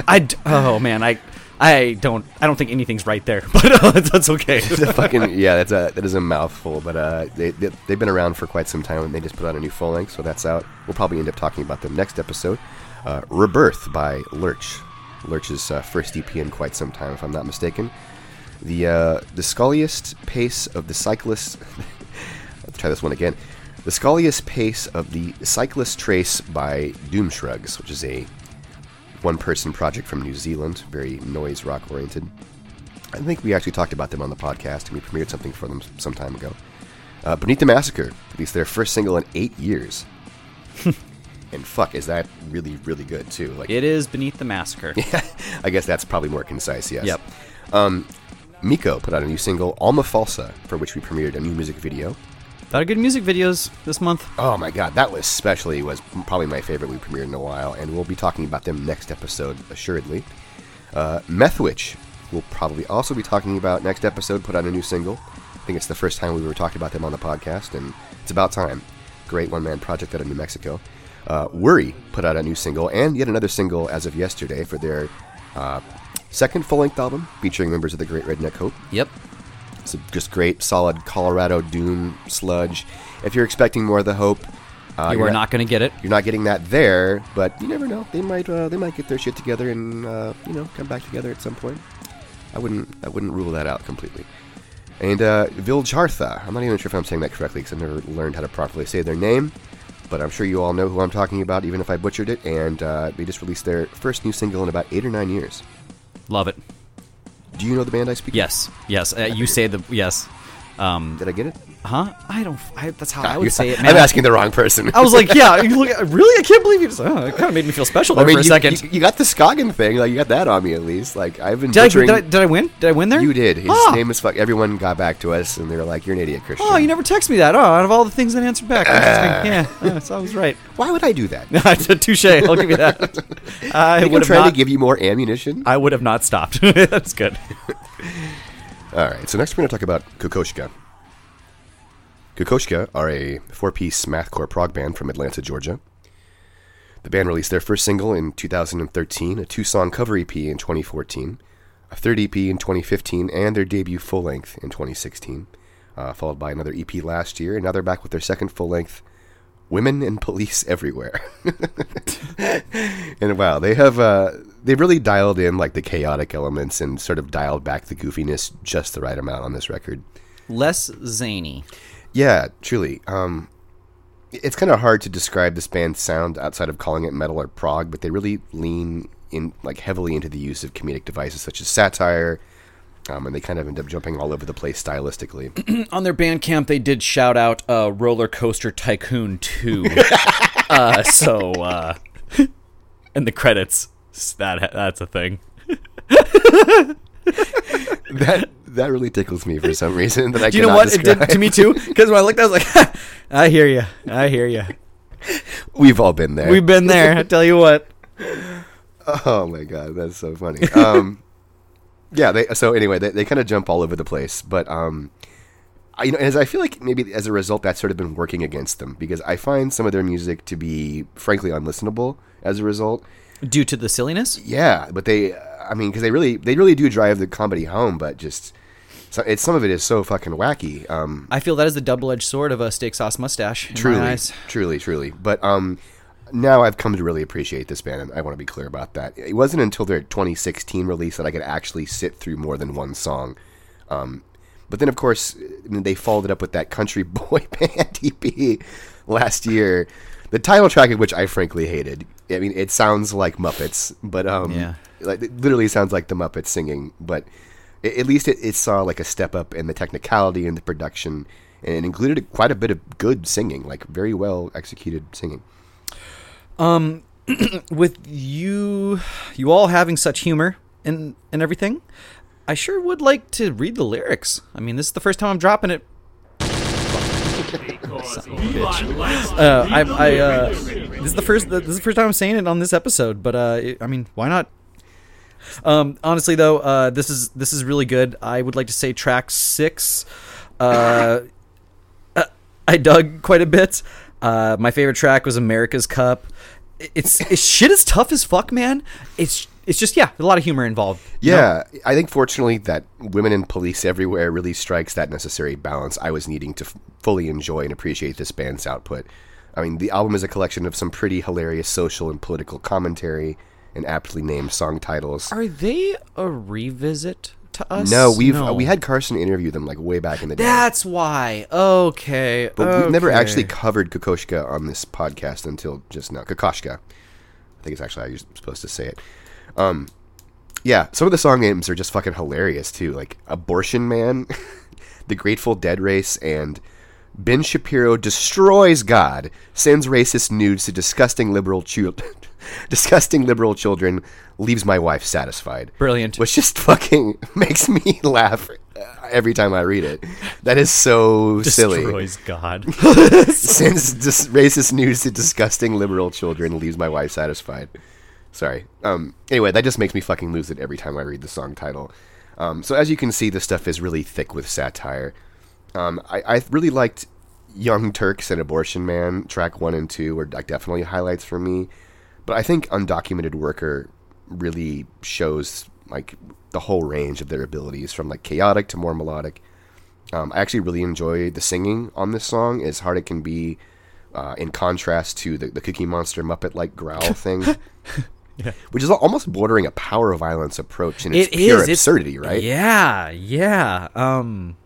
I d- oh man, I I don't I don't think anything's right there, but uh, that's okay. fucking yeah, that's a that is a mouthful. But uh, they, they they've been around for quite some time, and they just put out a new full length, so that's out. We'll probably end up talking about them next episode. Uh, Rebirth by Lurch. Lurch's uh, first EP in quite some time, if I'm not mistaken. The uh, the sculliest pace of the cyclist. Let's try this one again. The sculliest pace of the cyclist trace by Doom Shrugs, which is a one-person project from New Zealand, very noise rock oriented. I think we actually talked about them on the podcast, and we premiered something for them some time ago. Uh, Beneath the Massacre released their first single in eight years. and fuck, is that really, really good too? Like, It is Beneath the Massacre. I guess that's probably more concise. Yes. Yep. Um, Miko put out a new single, Alma Falsa, for which we premiered a new music video. A lot of good music videos this month. Oh my god, that was especially was probably my favorite we premiered in a while, and we'll be talking about them next episode, assuredly. Uh, Methwitch we'll probably also be talking about next episode. Put out a new single. I think it's the first time we were talking about them on the podcast, and it's about time. Great one man project out of New Mexico. Uh, Worry put out a new single and yet another single as of yesterday for their uh, second full length album featuring members of the Great Redneck Hope. Yep. It's a just great, solid Colorado doom sludge. If you're expecting more of the Hope, uh, you are not going to get it. you're not getting that there, but you never know. They might uh, they might get their shit together and uh, you know come back together at some point. I wouldn't I wouldn't rule that out completely. And uh, Vildhjarta, I'm not even sure if I'm saying that correctly because I've never learned how to properly say their name, but I'm sure you all know who I'm talking about, even if I butchered it. And uh, they just released their first new single in about eight or nine years. Love it. Do you know the band I speak? Yes. Yes. Uh, you say the yes. Um, Did I get it? huh? I don't. I, that's how I would say it. I'm asking the wrong person. I was like, yeah. you Look, really? I can't believe you. Just, oh, it kind of made me feel special there I mean, for a you, second. You, you got the Scoggin thing. Like you got that on me at least. Like I've been did, I, did, I, did I win? Did I win there? You did. His Ah. name is fuck. Everyone got back to us and they were like, "You're an idiot, Christian." Oh, you never text me that. Oh, out of all the things that answered back, interesting. yeah, yeah, so I was right. Why would I do that? It's a touche. I'll give you that. I I'm would have trying not. to give you more ammunition. I would have not stopped. That's good. All right. So next we're going to talk about Kokoschka. Kokoschka are a four-piece mathcore prog band from Atlanta, Georgia. The band released their first single in 2013, a two-song cover EP in 2014, a third EP in 2015, and their debut full-length in 2016, uh, followed by another EP last year. And now they're back with their second full-length, "Women and Police Everywhere." and wow, they have uh, they've really dialed in like the chaotic elements and sort of dialed back the goofiness just the right amount on this record. Less zany. Yeah, truly. Um, it's kind of hard to describe this band's sound outside of calling it metal or prog, but they really lean in like heavily into the use of comedic devices such as satire, um, and they kind of end up jumping all over the place stylistically. On their Bandcamp, they did shout out uh, Roller Coaster Tycoon 2. uh, so, uh, in the credits, that that's a thing. that that really tickles me for some reason that I Do you know cannot what it did to me too? Because when I looked, I was like, "I hear you, I hear you." We've all been there. We've been there. I tell you what. Oh my god, that's so funny. Um, yeah, they so anyway, they, they kind of jump all over the place, but um, I, you know, as I feel like maybe as a result, that's sort of been working against them because I find some of their music to be frankly unlistenable as a result. Due to the silliness, Yeah, but they, I mean, because they really they really do drive the comedy home, but just so, it's some of it is so fucking wacky. Um, I feel that is the double-edged sword of a steak sauce mustache. Truly, truly, truly. But um, now I've come to really appreciate this band, and I want to be clear about that. It wasn't until their 2016 release that I could actually sit through more than one song. Um, but then, of course, I mean, they followed it up with that country boy band EP last year. The title track of which I frankly hated. I mean, it sounds like Muppets, but um, Yeah. like it literally sounds like the Muppets singing. But a- at least it, it saw like a step up in the technicality and the production, and included quite a bit of good singing, like very well executed singing. Um, With you, you all having such humor and and everything, I sure would like to read the lyrics. I mean, this is the first time I'm dropping it. Uh, I, I, uh, this is the first. This is the first time I'm saying it on this episode. But uh, I mean, why not? Um, honestly, though, uh, this is this is really good. I would like to say track six. Uh, uh, I dug quite a bit. Uh, my favorite track was America's Cup. It's, it's shit is tough as fuck, man. It's it's just yeah, a lot of humor involved. Yeah, I think fortunately that women in police everywhere really strikes that necessary balance I was needing to f- fully enjoy and appreciate this band's output. I mean, the album is a collection of some pretty hilarious social and political commentary, and aptly named song titles. Are they a revisit to us? no, we've No. uh, we had Carson interview them like way back in the day. That's why. Okay. But we've never actually covered Kokoschka on this podcast until just now. Kokoschka. I think it's actually how you're supposed to say it. Um, yeah, some of the song names are just fucking hilarious too. Like Abortion Man, The Grateful Dead Race, and Ben Shapiro destroys God, sends racist nudes to disgusting liberal children. disgusting liberal children, leaves my wife satisfied. Brilliant. Which just fucking makes me laugh every time I read it. That is so silly destroys God. sends dis- racist news to disgusting liberal children leaves my wife satisfied. Sorry. Um. Anyway, that just makes me fucking lose it every time I read the song title. Um. So as you can see, this stuff is really thick with satire. Um. I, I really liked Young Turks and Abortion Man track one and two were like definitely highlights for me. But I think Undocumented Worker really shows like the whole range of their abilities from like chaotic to more melodic. Um, I actually really enjoy the singing on this song, as hard it can be, uh, in contrast to the, the Cookie Monster Muppet like growl thing, which is almost bordering a power violence approach in its It pure is. It's- absurdity, right? Yeah, yeah. Um,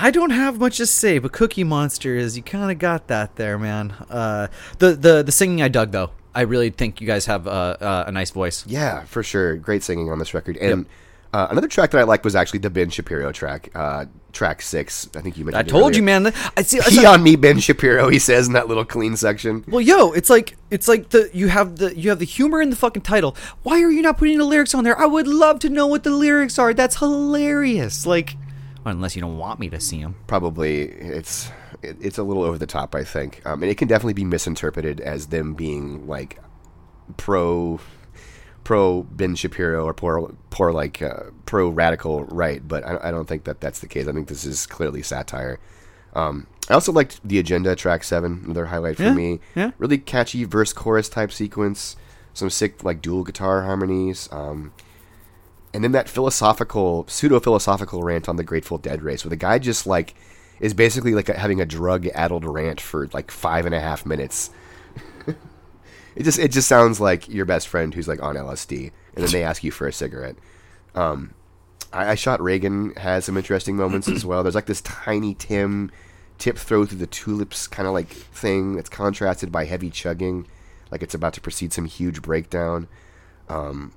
I don't have much to say, but Cookie Monster is you kind of got that there, man. Uh, the the the singing I dug though. I really think you guys have uh, uh, a nice voice. Yeah, for sure. Great singing on this record. And uh, another track that I liked was actually the Ben Shapiro track, uh, track six. I think you I mentioned. it told you, man. I see. I Pee on me, Ben Shapiro. He says in that little clean section. Well, yo, it's like it's like the you have the you have the humor in the fucking title. Why are you not putting the lyrics on there? I would love to know what the lyrics are. That's hilarious. Like, unless you don't want me to see them. probably it's it, it's a little over the top i think um, and it can definitely be misinterpreted as them being like pro pro ben shapiro or poor poor like uh, pro radical right but I, I don't think that that's the case i think this is clearly satire um, i also liked the agenda track 7 another highlight for Yeah, me yeah. really catchy verse chorus type sequence some sick like dual guitar harmonies um, and then that philosophical pseudo philosophical rant on the Grateful Dead race, where the guy just like is basically like having a drug addled rant for like five and a half minutes. it just it just sounds like your best friend who's like on LSD, and then they ask you for a cigarette. Um, I, I shot Reagan has some interesting moments as well. There's like this tiny Tim tiptoe through the tulips kind of like thing that's contrasted by heavy chugging, like it's about to precede some huge breakdown. Um,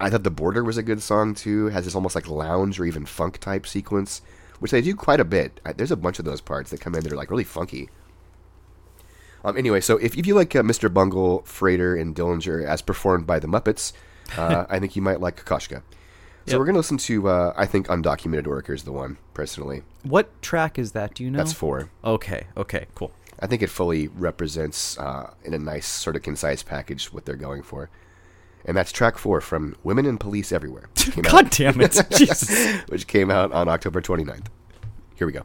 I thought the border was a good song too. It has this almost like lounge or even funk type sequence, which they do quite a bit. I, there's a bunch of those parts that come in that are like really funky. Um, anyway, so if, if you like uh, Mr. Bungle, Freighter, and Dillinger as performed by the Muppets, uh, I think you might like Kokoschka. So Yep. we're gonna listen to uh, I think Undocumented Workers, is the one personally. What track is that? Do you know? That's four. Okay. Okay. Cool. I think it fully represents, uh, in a nice sort of concise package, what they're going for. And that's track four from Women and Police Everywhere. came out- God damn it! Jesus. which came out on October 29th. Here we go.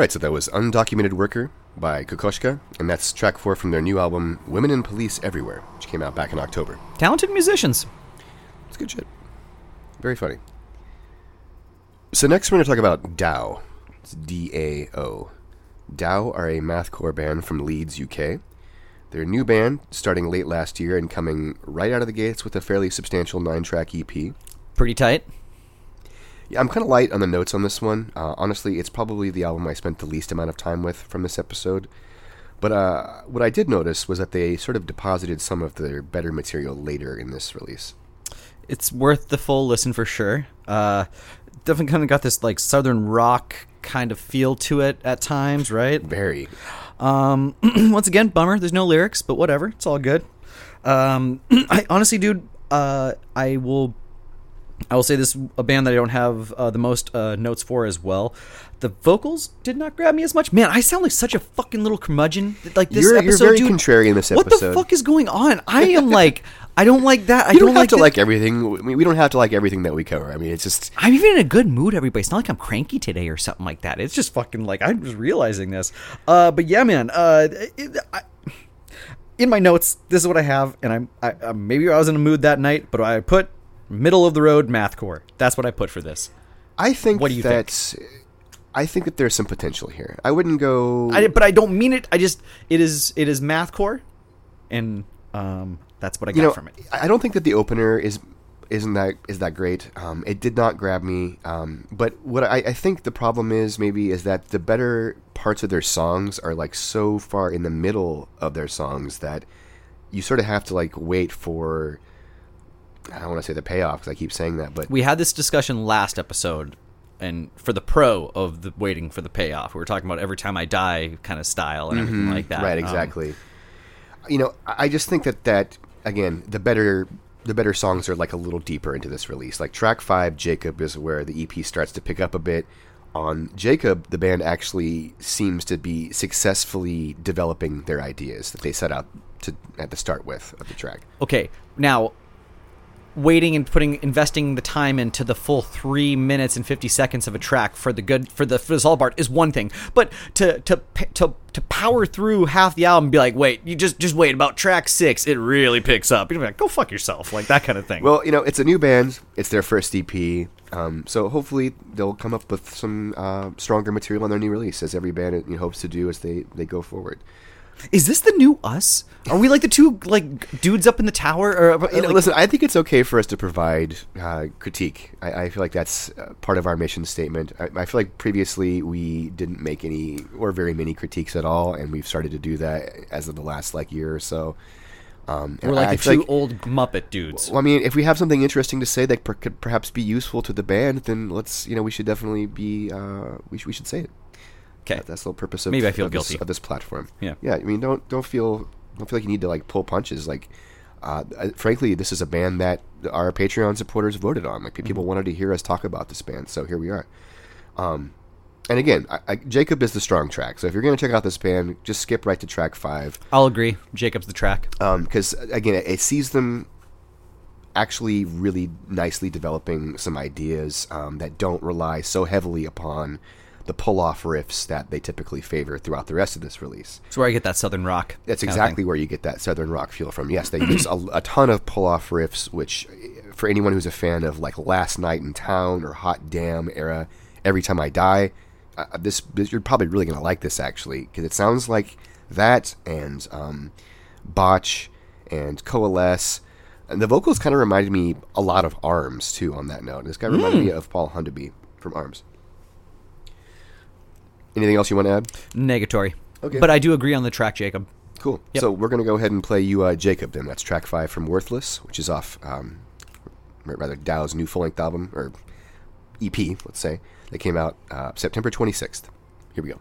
Right, so that was Undocumented Worker by Kokoschka, and that's track four from their new album Women in Police Everywhere, which came out back in October. Talented musicians. It's good shit. Very funny. So next we're going to talk about DAO. It's D-A-O. DAO are a mathcore band from Leeds, UK. They're a new band, starting late last year and coming right out of the gates with a fairly substantial nine-track E EP. Pretty tight. Yeah, I'm kind of light on the notes on this one. Uh, honestly, it's probably the album I spent the least amount of time with from this episode. But uh, what I did notice was that they sort of deposited some of their better material later in this release. It's worth the full listen for sure. Uh, definitely kind of got this like southern rock kind of feel to it at times, right? Very. Um, once again, bummer. There's no lyrics, but whatever. It's all good. Um, I honestly, dude, uh, I will. I will say this: a band that I don't have uh, the most uh, notes for as well. The vocals did not grab me as much. Man, I sound like such a fucking little curmudgeon. Like this You're- you're episode, very dude. contrarian this episode. What the fuck is going on? I am like, I don't like that. I don't, don't have like to that- like everything. I mean, we don't have to like everything that we cover. I mean, it's just I'm even in a good mood, everybody. It's not like I'm cranky today or something like that. It's just fucking like I'm just realizing this. Uh, but yeah, man. Uh, it, I, in my notes, this is what I have, and I'm I, maybe I was in a mood that night, but I put middle of the road math core. That's what I put for this. I think What do you think? that I think that there's some potential here. I wouldn't go. I, but I don't mean it. I just it is it is math core, and um, that's what I got you know, from it. I I don't think that the opener is isn't that is that great. Um, it did not grab me. Um, but what I, I think the problem is maybe is that the better parts of their songs are like so far in the middle of their songs that you sort of have to like wait for. I don't want to say the payoff because I keep saying that, but we had this discussion last episode and for the pro of the waiting for the payoff we were talking about every time i die kind of style and everything like that Mm-hmm. Right, Um, exactly. you know, I I just think that that again, the better the better songs are like a little deeper into this release. Like track five, Jacob is where the EP starts to pick up a bit. On Jacob, the band actually seems to be successfully developing their ideas that they set out to at the start with of the track. okay now waiting and putting investing the time into the full three minutes and 50 seconds of a track for the good for the for the part is one thing but to to to to power through half the album and be like wait you just just wait about track six it really picks up you're like go fuck yourself like that kind of thing Well, you know, it's a new band. It's their first EP. Um, so hopefully they'll come up with some uh, stronger material on their new release, as every band you know, hopes to do as they, they go forward. Is this the new us are we like the two like dudes up in the tower or You know, like- listen, I think it's okay for us to provide uh, critique. I, I feel like that's uh, part of our mission statement. I, I feel like previously we didn't make any or very many critiques at all, and we've started to do that as of the last like year or so. Um, we're like I the feel two like- old muppet dudes Well, I mean, if we have something interesting to say that per- could perhaps be useful to the band, then let's you know we should definitely be uh, we, sh- we should say it. Okay That- That's the whole purpose of Maybe I feel of this, of this platform. Yeah. yeah. I mean, don't don't feel don't feel like you need to like pull punches. Like, uh, frankly, this is a band that our Patreon supporters voted on. Like, Mm-hmm. people wanted to hear us talk about this band, so here we are. Um, and again, I, I, Jacob is the strong track. So if you're going to check out this band, just skip right to track five I'll agree. Jacob's the track. because again, it, it sees them actually really nicely developing some ideas um, that don't rely so heavily upon the pull-off riffs that they typically favor throughout the rest of this release. That's where I get that southern rock. That's exactly where you get that southern rock feel from. Yes, they use a, a ton of pull-off riffs, which for anyone who's a fan of like Last Night in Town or Hot Damn era, Every Time I Die, uh, this, this you're probably really gonna like this actually because it sounds like that and um, Botch and Coalesce. And the vocals kind of reminded me a lot of Arms too. On that note, this guy reminded me of Paul Hundeby from Arms. Anything else you want to add? Negatory. Okay. But I do agree on the track, Jacob. Cool. Yep. So we're gonna go ahead and play you uh, Jacob. Then that's track five from Worthless, which is off, um, or rather DAO's new full length album or EP, let's say, that came out uh, September 26th. Here we go.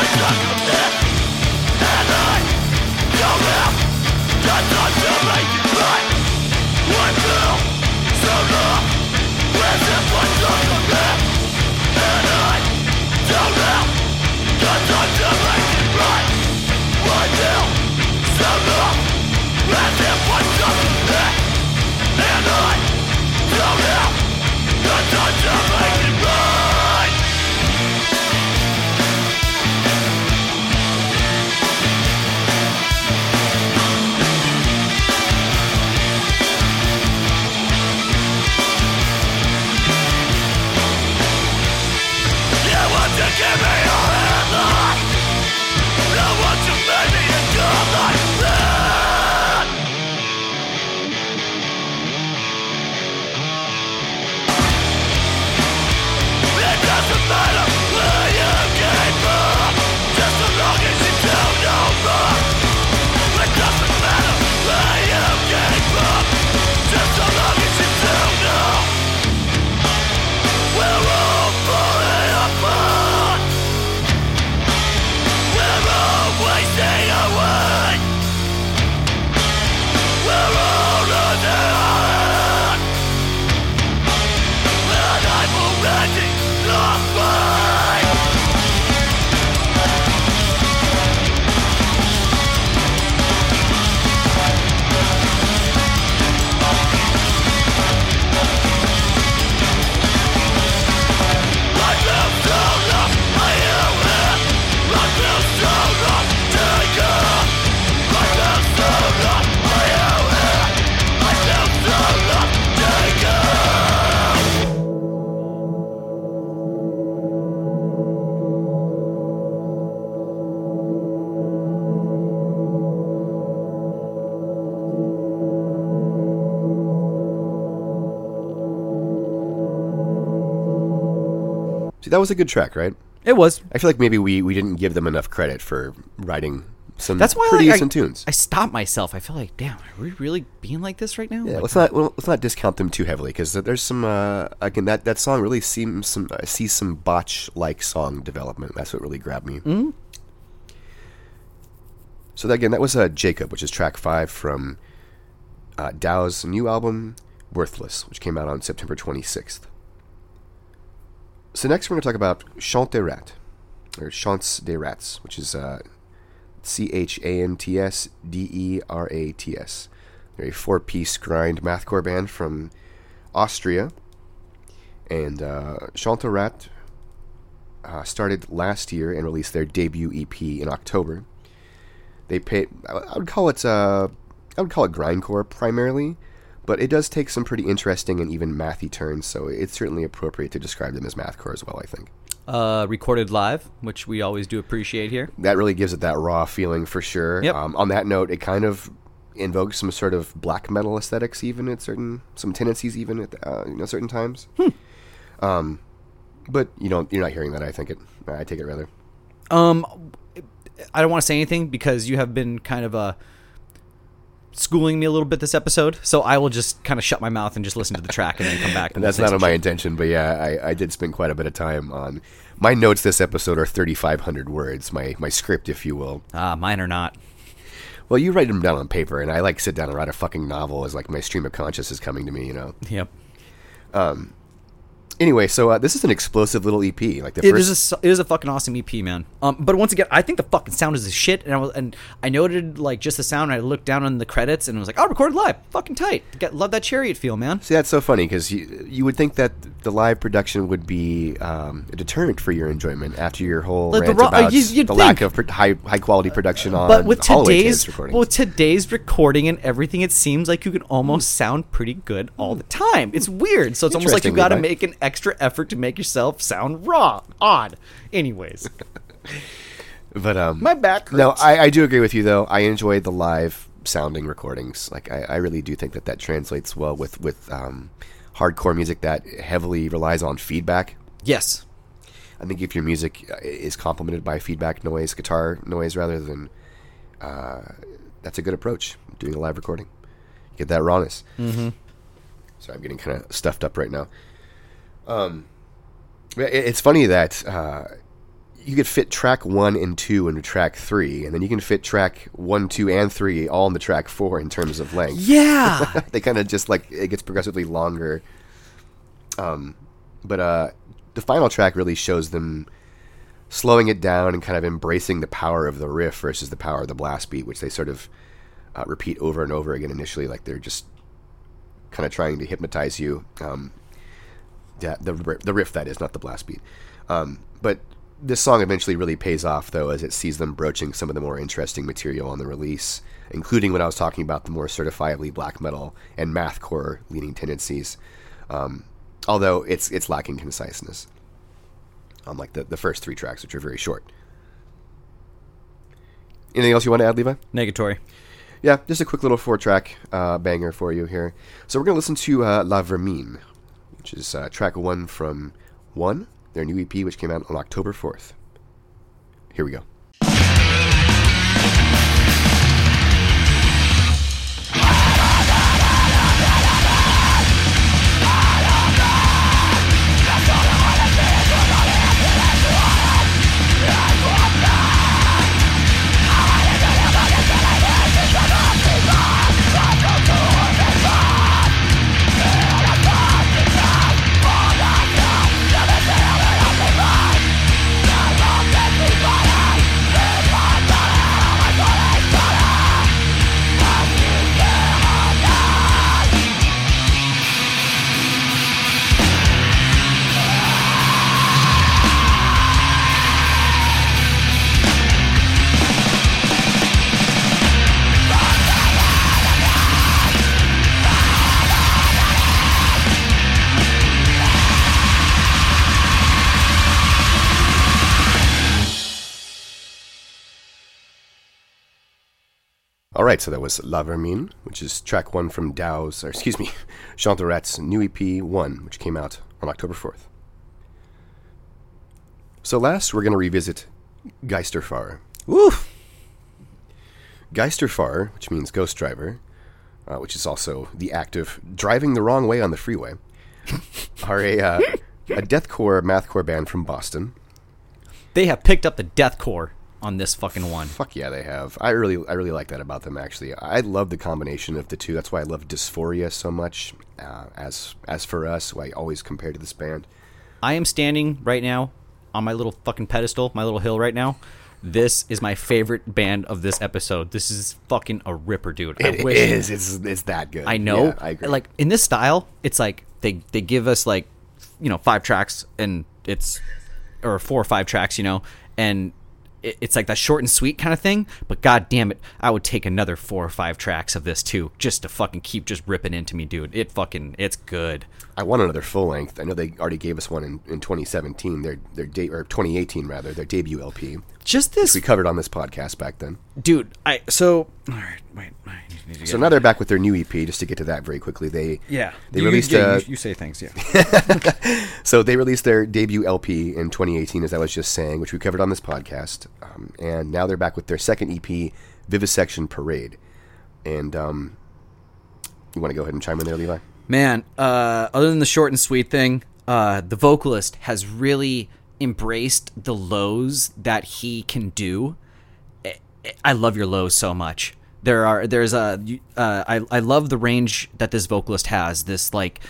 Don't that was a good track, right? It was. I feel like maybe we, we didn't give them enough credit for writing some That's why pretty like, decent I, tunes. I stopped myself. I feel like, damn, are we really being like this right now? yeah, Like, let's not well, let's not discount them too heavily because there's some uh, again that, that song really seems some I see some botch like song development. That's what really grabbed me. Mm-hmm. So that, again, that was uh, Jacob, which is track five from uh, DAO's new album Worthless, which came out on September 26th. So next we're going to talk about Chant des Rats, or Chants des Rats, which is uh, C H A N T S D E R A T S. They're a four piece grind mathcore band from Austria. And uh, Chant des Rats uh, started last year and released their debut EP in October. They pay, I would call it, uh, I would call it grindcore primarily, but it does take some pretty interesting and even mathy turns, so it's certainly appropriate to describe them as mathcore as well, I think. uh, recorded live, which we always do appreciate here. that really gives it that raw feeling for sure. Yep. Um, on that note, it kind of invokes some sort of black metal aesthetics, even at certain some tendencies, even at uh, you know certain times. Um, but you don't you're not hearing that. I think it. I take it rather. Um, I don't want to say anything because you have been kind of uh, schooling me a little bit this episode, so I will just kind of shut my mouth and just listen to the track and then come back. And that's not my intention, but yeah, I, I did spend quite a bit of time on my notes. This episode are 3,500 words. My my script, if you will. Ah, mine are not. Well, you write them down on paper, and I like sit down and write a fucking novel as like my stream of conscious is coming to me. You know. Yep. Anyway, so uh, this is an explosive little EP. Like the It first is a it is a fucking awesome EP, man. Um, but once again, I think the fucking sound is a shit, and I was and I noted like just the sound. And I looked down on the credits and was like, "Oh, recorded live, fucking tight." Get, love that chariot feel, man. See, that's so funny because you you would think that the live production would be um, a deterrent for your enjoyment after your whole Like the rant raw- about you- the lack of pro- high high quality production on But with today's Kids recordings. well, with today's recording and everything, it seems like you can almost sound pretty good all the time. It's weird. So it's almost like you got to make an extra effort to make yourself sound raw, odd. Anyways, but um, my back. no. I, I do agree with you though. I enjoy the live sounding recordings. Like I, I really do think that that translates well with with um, hardcore music that heavily relies on feedback. yes. I think if your music uh, is complemented by feedback noise, guitar noise rather than, uh, that's a good approach. Doing a live recording, get that rawness. Mm-hmm. So I'm getting kind of stuffed up right now. Um, it- it's funny that uh, you could fit track one and two into track three, and then you can fit track one, two, and three all into track four in terms of length Yeah. they kind of just like it gets progressively longer. Um, but uh, the final track really shows them slowing it down and kind of embracing the power of the riff versus the power of the blast beat, which they sort of uh, repeat over and over again initially, like they're just kind of trying to hypnotize you. Um, the the riff that is, not the blast beat. Um, but this song eventually really pays off, though, as it sees them broaching some of the more interesting material on the release, including when I was talking about the more certifiably black metal and mathcore leaning tendencies. Um, although it's it's lacking conciseness, unlike the the first three tracks, which are very short. Anything else you want to add, Levi? Negatory. Yeah, just a quick little four track uh, banger for you here. So we're going to listen to uh, La Vermine, which is uh, track one from One, their new EP, which came out on October 4th. Here we go. Right, so that was La Vermine, which is track one from DAO's, or excuse me, Chants des Rats' new EP, One, which came out on October 4th. So last, we're going to revisit Geisterfahrer. Woo! Geisterfahrer, which means ghost driver, uh, which is also the act of driving the wrong way on the freeway, are a, uh, a deathcore mathcore band from Boston. They have picked up the deathcore on this fucking one. Fuck yeah, they have. I really, I really like that about them. Actually, I love the combination of the two. That's why I love Dysphoria so much. Uh, as as for us, I always compare to this band. I am standing right now on my little fucking pedestal, my little hill right now. This is my favorite band of this episode. This is fucking a ripper, dude. I It wish is. It's it's that good. I know. Yeah, I agree. Like in this style, it's like they they give us like you know five tracks and it's or four or five tracks, you know, and it's like that short and sweet kind of thing. But god damn it, I would take another four or five tracks of this too, just to fucking keep just ripping into me, dude. It fucking it's good. I want another full length. I know they already gave us one in, in 2017. Their their date or 2018 rather. Their debut LP. Just this, We covered on this podcast back then. dude. I so all right. Wait, I need to get So now they're back with their new EP. Just to get to that very quickly, they yeah. they You- released yeah, a you, you say things, yeah. so they released their debut LP in 2018, as I was just saying, which we covered on this podcast. Um, and now they're back with their second EP, Vivisection Parade. And um, you want to go ahead and chime in there, Levi? Man, uh, other than the short and sweet thing, uh, the vocalist has really embraced the lows that he can do. I- I love your lows so much. There are there's a uh, I I love the range that this vocalist has. This like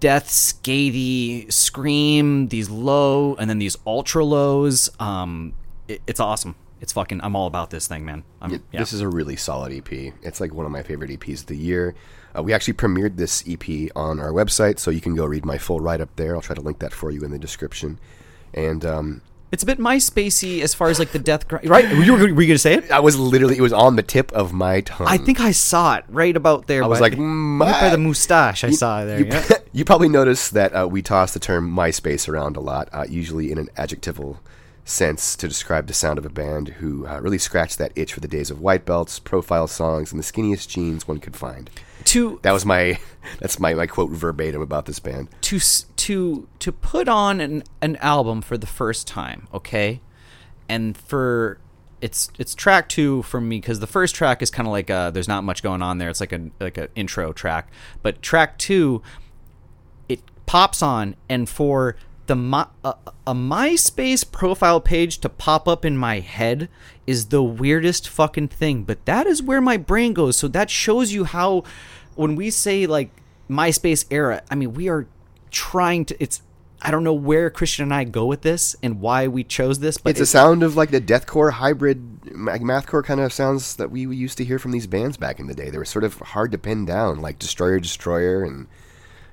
death scathy scream, these low, and then these ultra lows. Um, it, it's awesome. It's fucking. I'm all about this thing, man. I'm, It- yeah. This is a really solid EP. It's like one of my favorite EPs of the year. Uh, we actually premiered this EP on our website, so you can go read my full write up there. I'll try to link that for you in the description. And um, It's a bit MySpacey as far as like the death grind, right? Were you, were you gonna say it? I was literally, it was on the tip of my tongue. I think I saw it right about there. I was like, right by the mustache. I saw it there. You, yeah. you probably noticed that uh, we toss the term MySpace around a lot, uh, usually in an adjectival sense to describe the sound of a band who uh, really scratched that itch for the days of white belts, profile songs, and the skinniest jeans one could find. To That was my that's my, my quote verbatim about this band. to to to put on an an album for the first time, okay, and for it's it's track two for me because the first track is kind of like uh there's not much going on there. It's like a like an intro track, but track two it pops on and for the my, a, a MySpace profile page to pop up in my head is the weirdest fucking thing but that is where my brain goes so that shows you how when we say like MySpace era I mean we are trying to it's I don't know where Christian and I go with this and why we chose this but It's a sound of like the deathcore hybrid mathcore kind of sounds that we used to hear from these bands back in the day. They were sort of hard to pin down, like Destroyer Destroyer and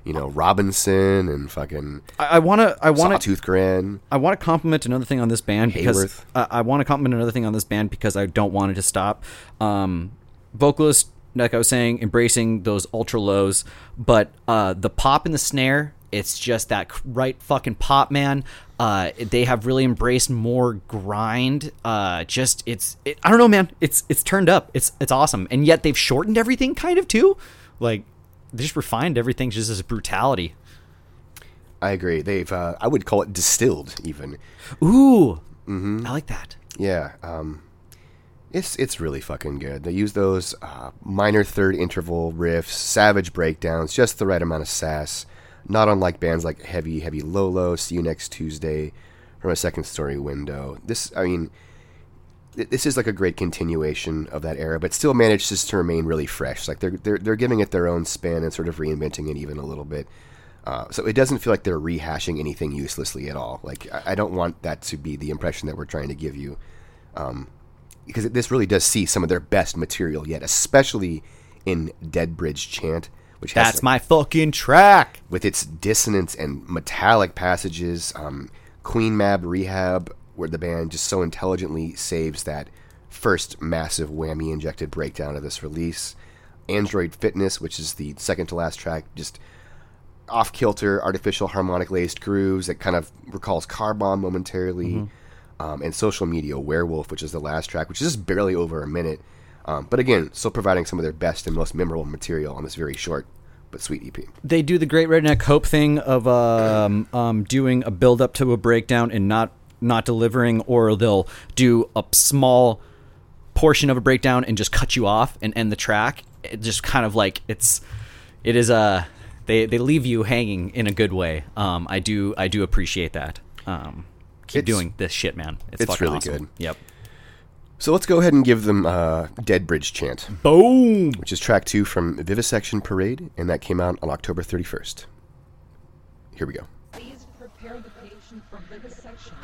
you know Robinson and fucking I want to I want to Sawtooth Grin. I want to compliment another thing on this band because Hayworth. uh, I want to compliment another thing on this band because I don't want it to stop. Um, vocalist, like I was saying, embracing those ultra lows, but uh, the pop and the snare, it's just that right fucking pop, man. Uh, they have really embraced more grind. Uh, just it's it, I don't know, man. It's it's turned up. It's it's awesome, and yet they've shortened everything kind of too. Like they just refined everything, just as brutality. I agree. They've uh, I would call it distilled even. Ooh, I like that. Yeah, um, it's it's really fucking good. They use those uh, minor third interval riffs, savage breakdowns, just the right amount of sass. Not unlike bands like Heavy Heavy Low Low, See You Next Tuesday, from a second story window. This, I mean, th- this is like a great continuation of that era, but still manages to remain really fresh. Like they're they're they're giving it their own spin and sort of reinventing it even a little bit. Uh, so it doesn't feel like they're rehashing anything uselessly at all. Like I, I don't want that to be the impression that we're trying to give you, um, because this really does see some of their best material yet, especially in Dead Bridge Chant, which has That's my fucking track. with its dissonance and metallic passages. Um, Queen Mab Rehab, where the band just so intelligently saves that first massive whammy injected breakdown of this release. Android Fitness, which is the second to last track, just off kilter, artificial harmonic laced grooves that kind of recalls Car Bomb momentarily. Um, and Social Media Werewolf, which is the last track, which is just barely over a minute. Um, but again, still providing some of their best and most memorable material on this very short but sweet EP. they do the great redneck hope thing of um, um, doing a build up to a breakdown and not not delivering, or they'll do a small portion of a breakdown and just cut you off and end the track. It just kind of like it's it is a they they leave you hanging in a good way. Um, I do I do appreciate that. Um, keep It's- doing this shit, man. It's, it's fucking really awesome. good. Yep. So let's go ahead and give them uh, Dead Bridge Chant, Boom. which is track two from Vivisection Parade, and that came out on October 31st. Here we go. Please prepare the patient for vivisection.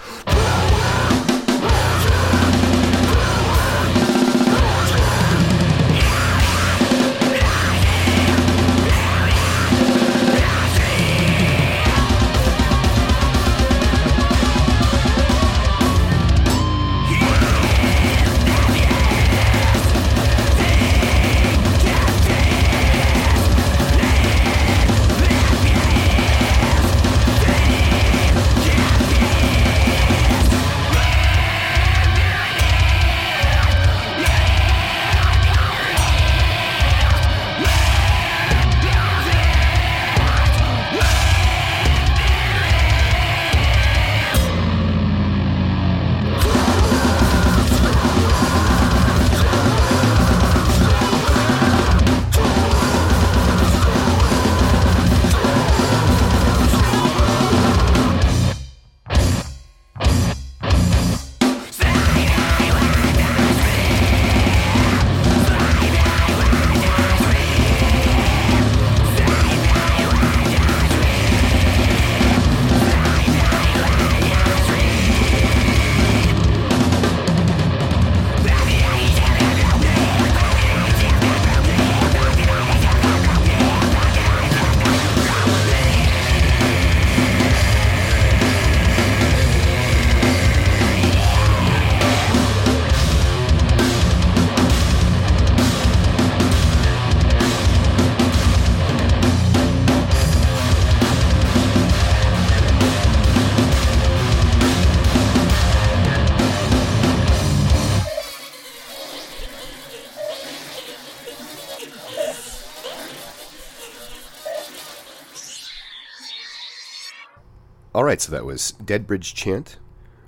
Right, so that was Dead Bridge Chant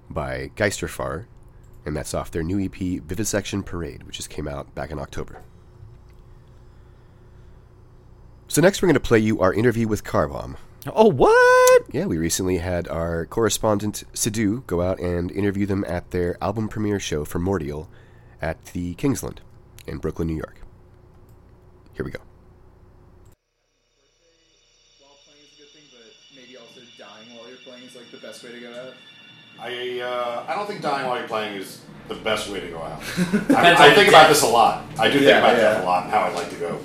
by Geisterfahrer, and that's off their new EP Vivisection Parade, which just came out back in October. So next, we're going to play you our interview with Car Bomb. Oh what? Yeah, we recently had our correspondent Sidhu go out and interview them at their album premiere show for Mordial at the Kingsland in Brooklyn, New York. Here we go. I uh, I don't think dying while you're playing is the best way to go out. I, I the think about this a lot. I do think Yeah, about yeah. that a lot and how I'd like to go.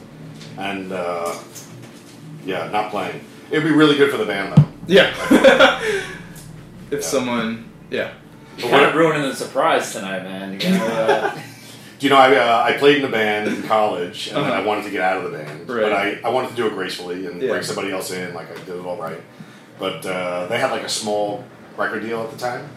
And uh, yeah, not playing. It'd be really good for the band though. Yeah. if someone, yeah. But Kind of ruining the surprise tonight, man. You gotta, uh, you know, I, uh, I played in a band in college, and then Uh-huh. I wanted to get out of the band, Right. but I, I wanted to do it gracefully and Yeah. bring somebody else in, like I did it all right. But uh, they had like a small record deal at the time,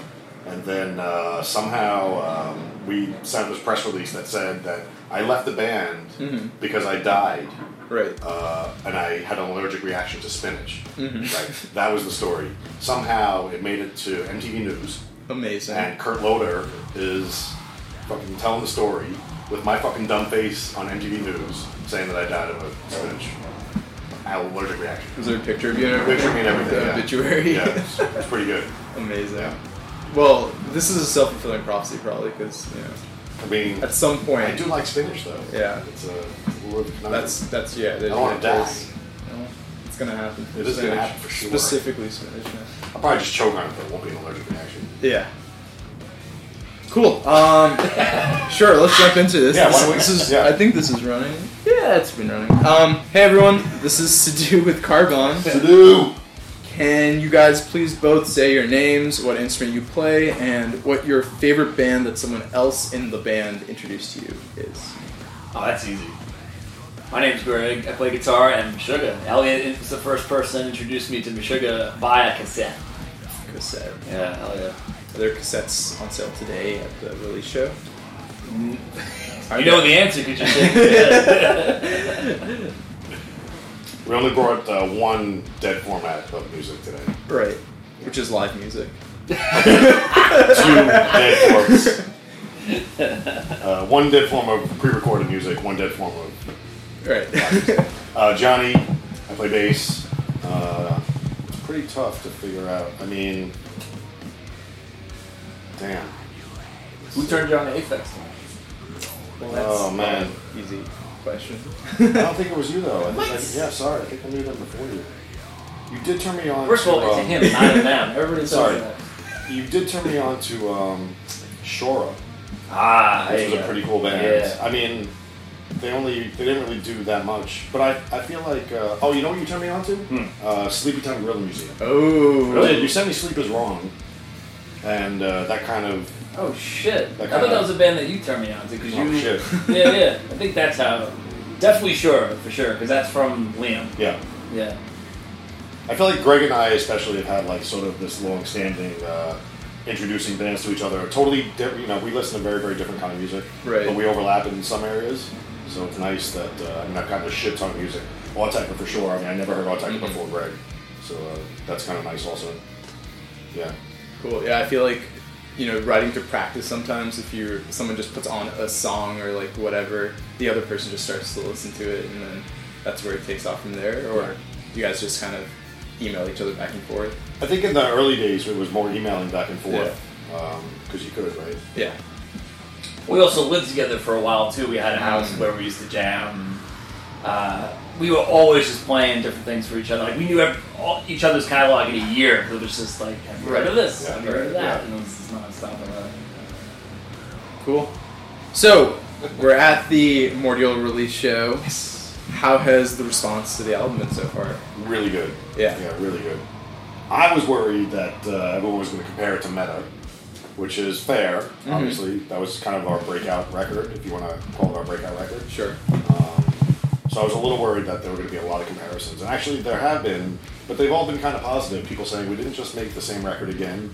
and then uh, somehow um, we sent this press release that said that I left the band Mhm. because I died, Right. uh, and I had an allergic reaction to spinach. Mhm. Right, that was the story. Somehow it made it to MTV News. Amazing. And Kurt Loder is fucking telling the story with my fucking dumb face on MTV News saying that I died of a spinach allergic reaction. Was there a picture of you? Picture me and everything. The yeah. obituary? Yeah, it's, it's pretty good. Amazing. Yeah. Well, this is a self fulfilling prophecy, probably, because, you know, I mean, at some point. I do like spinach though. Yeah. It's a, it's a. That's, that's, yeah. I don't wanna die. it's gonna happen. It is gonna happen for sure. Specifically spinach, man. I'll probably just choke on it, but it won't be an allergic reaction. Yeah. Cool. Um, sure. Let's jump into this. Yeah, this, why don't we- this is. yeah. I think this is running. Yeah, it's been running. Um, hey everyone. This is Sidhu with Car Bomb. Sidhu! Can you guys please both say your names, what instrument you play, and what your favorite band that someone else in the band introduced to you is? oh, that's easy. My name's Greg. I play guitar and Meshuggah. Elliot was the first person introduced me to Meshuggah via cassette. Cassette. Yeah, hell yeah. Are there cassettes on sale today at the release show? Mm. You know the answer because you said We only brought uh, one dead format of music today. Right. Which is live music. Two dead forms. Uh, one dead form of pre-recorded music, one dead form of Right. Uh, Johnny, I play bass. Uh, it's pretty tough to figure out. I mean, damn. Who turned you on to Aphex? Well, Oh, man. Easy question. I don't think it was you though. I think I, yeah, sorry. I think I knew them before you. You did turn me on. First of to, all, it's um, him, not a them. Everybody Sorry. that. You did turn me on to um, Shora, Ah, which was a go. pretty cool band. Yeah. I mean, they only they didn't really do that much, but I, I feel like uh, oh you know what you turned me on to? Hmm. Uh, Sleepytime Gorilla Museum. Oh. You did. You sent me Sleep is Wrong, and uh, that kind of Oh shit! That I thought that was a band that you turned me on to because Oh, you. shit. yeah, yeah. I think that's how. Definitely sure for sure because that's from Liam. yeah. Yeah. I feel like Greg and I especially have had like sort of this long-standing uh, introducing bands to each other. Totally, different. you know, we listen to very, very different kind of music, Right. but we overlap in some areas. So it's nice that uh, I mean I've gotten a shit ton of music. Autechre for sure. I mean I never heard Autechre Mhm. before Greg, so uh, that's kind of nice also. Yeah. Cool. Yeah, I feel like you know, writing to practice sometimes if you someone just puts on a song or like whatever, the other person just starts to listen to it and then that's where it takes off from there. Or Yeah. you guys just kind of email each other back and forth. I think in the early days it was more emailing back and forth because you could, right? Yeah. We also lived together for a while too. We had a house where we used to jam. Uh, we were always just playing different things for each other. Like we knew every, all, each other's catalog in a year. It was just like, have you heard of this? Yeah, have you heard of that? yeah. And it was just nonstop about. Cool. So we're at the Mordial release show. How has the response to the album been so far? Really good. Yeah. Yeah, really good. I was worried that uh, everyone was going to compare it to Meta, which is fair. Mm-hmm. Obviously, that was kind of our breakout record, if you want to call it our breakout record. Sure. Um, so I was a little worried that there were going to be a lot of comparisons, and actually there have been, but they've all been kind of positive. People saying we didn't just make the same record again,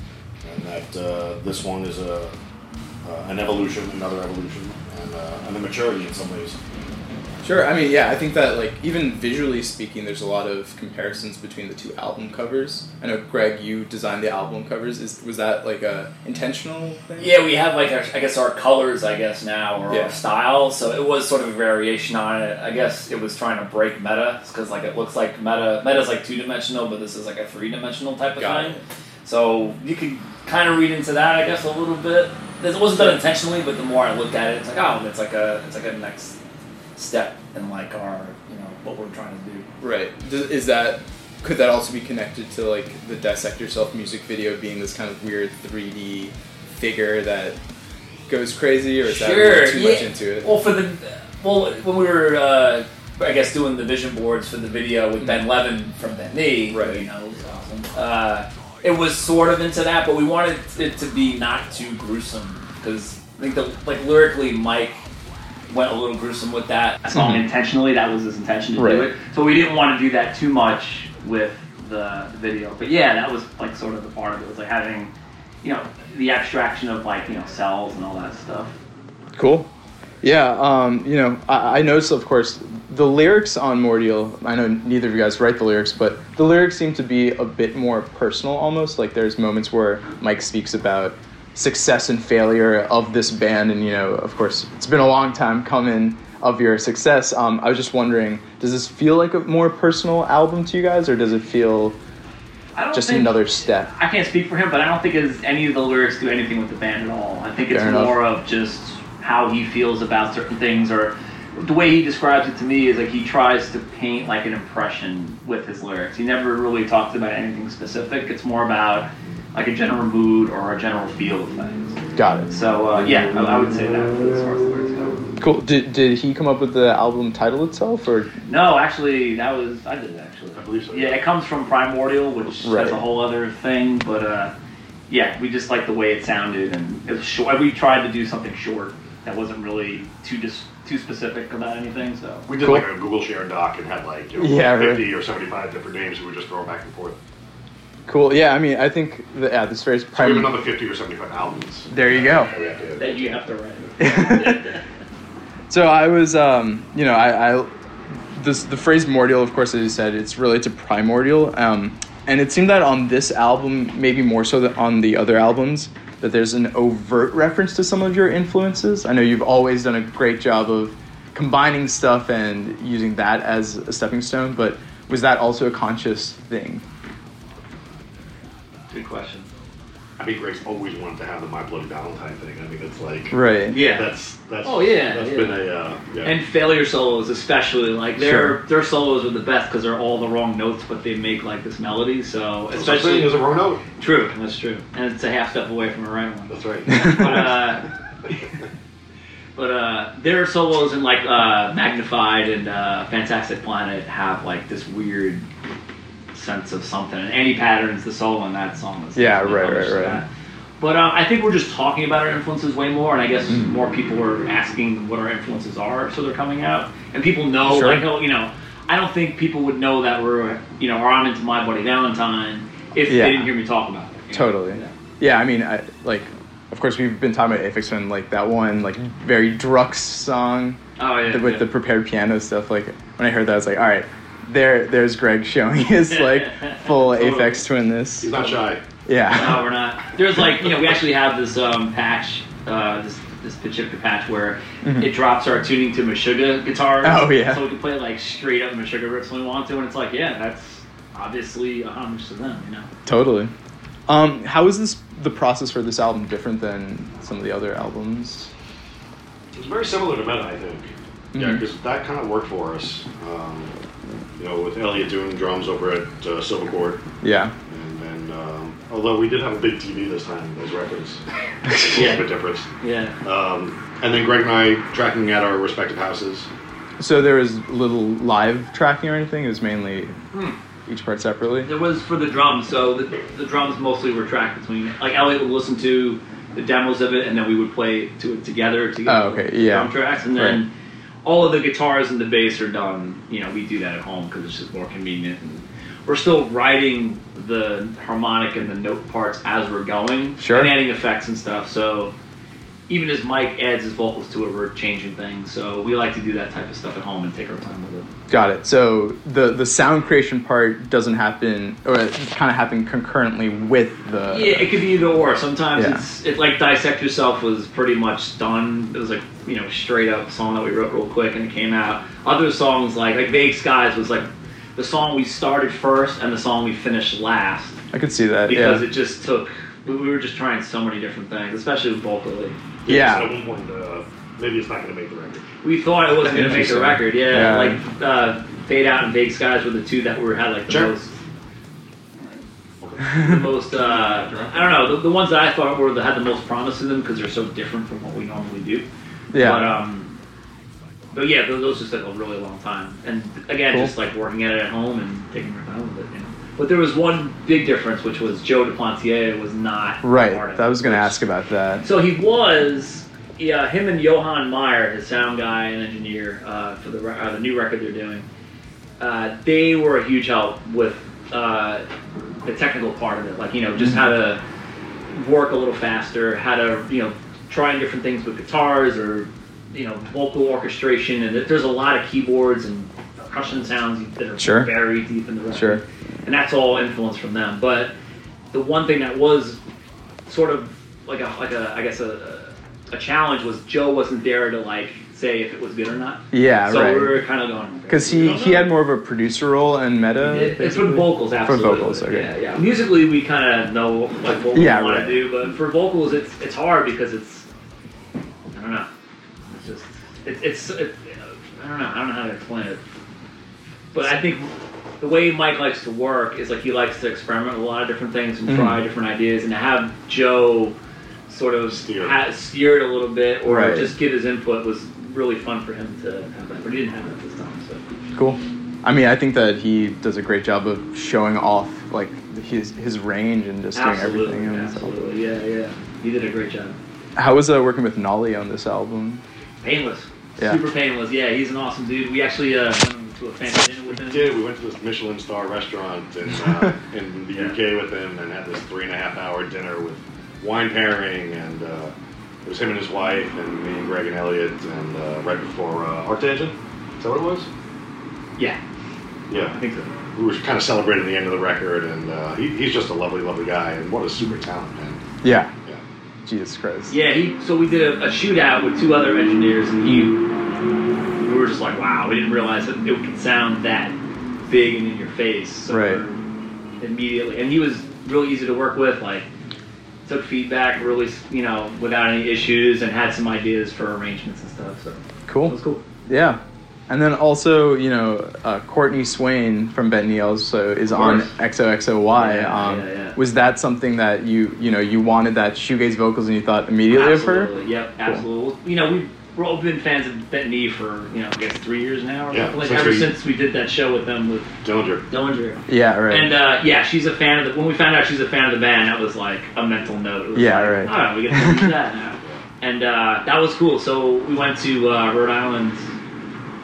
and that uh, this one is a uh, an evolution, another evolution, and, uh, and a maturity in some ways. Sure. I mean, yeah, I think that like even visually speaking, there's a lot of comparisons between the two album covers. I know Greg, you designed the album covers. Is was that like a intentional thing? Yeah, we have like our, I guess our colors, I guess now, or Yeah. our style. So it was sort of a variation on it. I guess it was trying to break meta because like it looks like meta. Meta's like two dimensional, but this is like a three dimensional type of Got thing. it. So you could kind of read into that, I guess, a little bit. It wasn't done intentionally, but the more I look at it, it's like oh, it's like a it's like a next step in like our you know what we're trying to do. Right. Is that could that also be connected to like the Dissect Yourself music video being this kind of weird 3D figure that goes crazy, or is that Sure, too yeah. much into it? Well, for the well, when we were, uh, I guess, doing the vision boards for the video with Ben Levin from Ben Mm-hmm. Right. You know, it was awesome. Uh, it was sort of into that, but we wanted it to be not too gruesome because I think the like lyrically, Mike went a little gruesome with that song intentionally. That was his intention to Right. do it. So we didn't want to do that too much with the, the video. But yeah, that was like sort of the part of it. It was like having, you know, the abstraction of like you know cells and all that stuff. Cool. Yeah, um, you know, I, I noticed, of course, the lyrics on Mordial. I know neither of you guys write the lyrics, but the lyrics seem to be a bit more personal, almost. Like there's moments where Mike speaks about success and failure of this band, and you know, of course, it's been a long time coming of your success. Um, I was just wondering, does this feel like a more personal album to you guys, or does it feel just think- another step? I can't speak for him, but I don't think his, any of the lyrics do anything with the band at all. I think it's Fair enough. more of just how he feels about certain things, or the way he describes it to me is like he tries to paint like an impression with his lyrics. He never really talks about anything specific. It's more about like a general mood or a general feel of things. Got it. So uh, yeah, I, I would say that as far as the lyrics go. Cool. Did, did he come up with the album title itself, or No, actually, that was I did it actually. I believe so. Yeah, it comes from Primordial, which Right. that's a whole other thing. But uh, yeah, we just liked the way it sounded, and it was short. We tried to do something short that wasn't really too dis- too specific about anything. So We did Cool. like a Google Share doc and had like you know, Yeah, right. 50 or 75 different names we were just throwing back and forth. Cool? Yeah, I mean, I think the, yeah, this phrase So we have prim- another 50 or 75 albums. There you go. that we have to- that you have to write. So I was, um, you know, I, I this the phrase mordial, of course, as you said, it's related to primordial. Um, and it seemed that on this album, maybe more so than on the other albums, that there's an overt reference to some of your influences. I know you've always done a great job of combining stuff and using that as a stepping stone, but was that also a conscious thing? Good question. I mean, Greg's always wanted to have the My Bloody Valentine thing. I mean, it's like Right. Yeah. That's that's. Oh, yeah, That's yeah. been a uh, yeah. And failure solos, especially like their Sure. their solos are the best because they're all the wrong notes, but they make like this melody. So especially especially as a wrong note. true, that's true, and it's a half step away from a right one. That's right. But uh, but uh, their solos in like uh, Magnified and uh, Fantastic Planet have like this weird sense of something. And Annie Patterns, the solo in that song is Yeah, right, right, right. that. But uh, I think we're just talking about our influences way more, and I guess Mm. more people are asking what our influences are, so they're coming out, and people know, Sure. like, oh, you know, I don't think people would know that we're, you know, or I'm into My Bloody Valentine if Yeah. they didn't hear me talk about it. Totally. Yeah. Yeah, I mean, I, like, of course, we've been talking about Aphex Twin, like that one, like very Drukqs song Oh yeah. the- with yeah. the prepared piano stuff. Like when I heard that, I was like, all right, there, there's Greg showing his like full Aphex Twin. This, He's not shy. yeah, No, we're not. There's like you know we actually have this um, patch, uh, this this Pachipka patch where it drops our tuning to Meshuggah guitars. Mm-hmm. Oh, yeah. So we can play like straight up Meshuggah riffs when we want to, and it's like yeah, that's obviously a homage to them, you know. totally. Um, how is this the process for this album different than some of the other albums? It's very similar to Meta, I think. Yeah, Mhm. because that kind of worked for us. Um, you know, with Elliot doing drums over at uh, Silvercord, Yeah, and then um, although we did have a big TV this time, those records, it's a Yeah. little bit different. Yeah. Um, and then Greg and I tracking at our respective houses. so there was little live tracking or anything. It was mainly each part separately. It was for the drums, so the, the drums mostly were tracked between. Like Elliot would listen to the demos of it, and then we would play to it together to get Oh, okay, yeah. drum tracks, and then Right. All of the guitars and the bass are done. You know, we do that at home because it's just more convenient. And we're still writing the harmonic and the note parts as we're going, Sure. and adding effects and stuff. So even as Mike adds his vocals to it, we're changing things. So we like to do that type of stuff at home and take our time with it. Got it. So the the sound creation part doesn't happen, or it kind of happen concurrently with the. Yeah, it could be either or. Sometimes Yeah. it's it like dissect yourself was pretty much done. It was like you know a straight up song that we wrote real quick and it came out. Other songs like like Vague Skies was like the song we started first and the song we finished last I could see that. because yeah. it just took. We we were just trying so many different things, especially with vocally. Yeah. At one point, uh, maybe it's not going to make the record. We thought it wasn't going to make the record. Yeah, Yeah. like uh, Fade Out and Vague Skies were the two that were had like the Sure. most. the most uh, I don't know the, the ones that I thought were the, had the most promise in them because they're so different from what we normally do. yeah. But um, but yeah, those, those just took a really long time, and again, Cool. just like working at it at home and taking your time with it. You know. But there was one big difference, which was Joe Duplantier was not right. part of I was going to ask about that. So he was, yeah, him and Johan Meyer, his sound guy and engineer uh, for the uh, the new record they're doing. Uh, they were a huge help with uh, the technical part of it, like you know, just how to work a little faster, how to you know, trying different things with guitars or you know, vocal orchestration, and there's a lot of keyboards and percussion sounds that are Sure. very deep in the record, Sure. And that's all influence from them. But the one thing that was sort of like a like a I guess a a challenge was Joe wasn't there to like say if it was good or not. Yeah, right. so right. we were kind of going Because he, he had more of a producer role in Meta. It- it's for the vocals, absolutely. For vocals, okay. Yeah, yeah. Musically, we kind of know like what we Yeah, want right. to do, but for vocals, it's it's hard because it's I don't know. It's just it, it's it, I don't know. I don't know how to explain it. But I think the way Mike likes to work is like he likes to experiment with a lot of different things and Mhm. try different ideas, and to have Joe sort of Steer. ha- steer it a little bit or Right. just give his input was really fun for him to have that, but he didn't have that this time. So. Cool. I mean, I think that he does a great job of showing off like his his range and just doing everything. on this absolutely, yeah, yeah. He did a great job. How was uh, working with Nolly on this album? Painless, Yeah. super painless. Yeah, he's an awesome dude. We actually uh, went to a family dinner with him. did. We went to this Michelin star restaurant in, uh, in the Yeah. UK with him and had this three and a half hour dinner with wine pairing and uh, it was him and his wife and me and Greg and Elliot and uh, right before uh, ArcTanGent. Is that what it was? Yeah, Yeah. I think so. we were kind of celebrating the end of the record, and uh, he, he's just a lovely, lovely guy, and what a super talent, man. Yeah. Jesus Christ. Yeah, he. So we did a, a shootout with two other engineers, and he. We were just like, wow, we didn't realize that it could sound that big and in your face. So Right. Immediately, and he was really easy to work with. Like, took feedback really, you know, without any issues, and had some ideas for arrangements and stuff. So Cool. it was cool. Yeah. And then also, you know, uh, Courtney Swain from Bent Knee also is on course. XOXOY. Yeah, um, yeah, yeah. Was that something that you, you know, you wanted that shoegaze vocals and you thought immediately of her? Absolutely, Yep, absolutely. You know, we've we've all been fans of Bent Knee for you know, I guess three years now. Or Yeah, like ever we- since we did that show with them with Dillinger. Dillinger. Yeah, right. And uh, yeah, she's a fan of the. When we found out she's a fan of the band, that was like a mental note. It was Yeah, like, right. All right, we get to do that now. And uh, that was cool. So we went to uh, Rhode Island,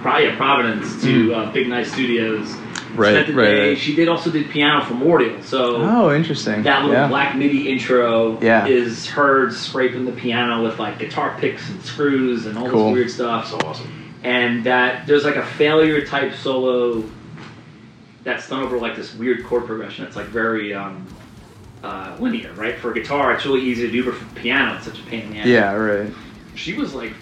probably yeah, Providence, to uh, Big Night Studios. Right, Spent the right, day. right. She did also did piano for Mordial. So oh, interesting. that little yeah. black MIDI intro Yeah. is her scraping the piano with like guitar picks and screws and all Cool. this weird stuff. So awesome. And that there's like a failure type solo that's done over like this weird chord progression. It's like very um, uh, linear, right? For guitar, it's really easy to do, but for piano, it's such a pain in the ass. Yeah, right. She was like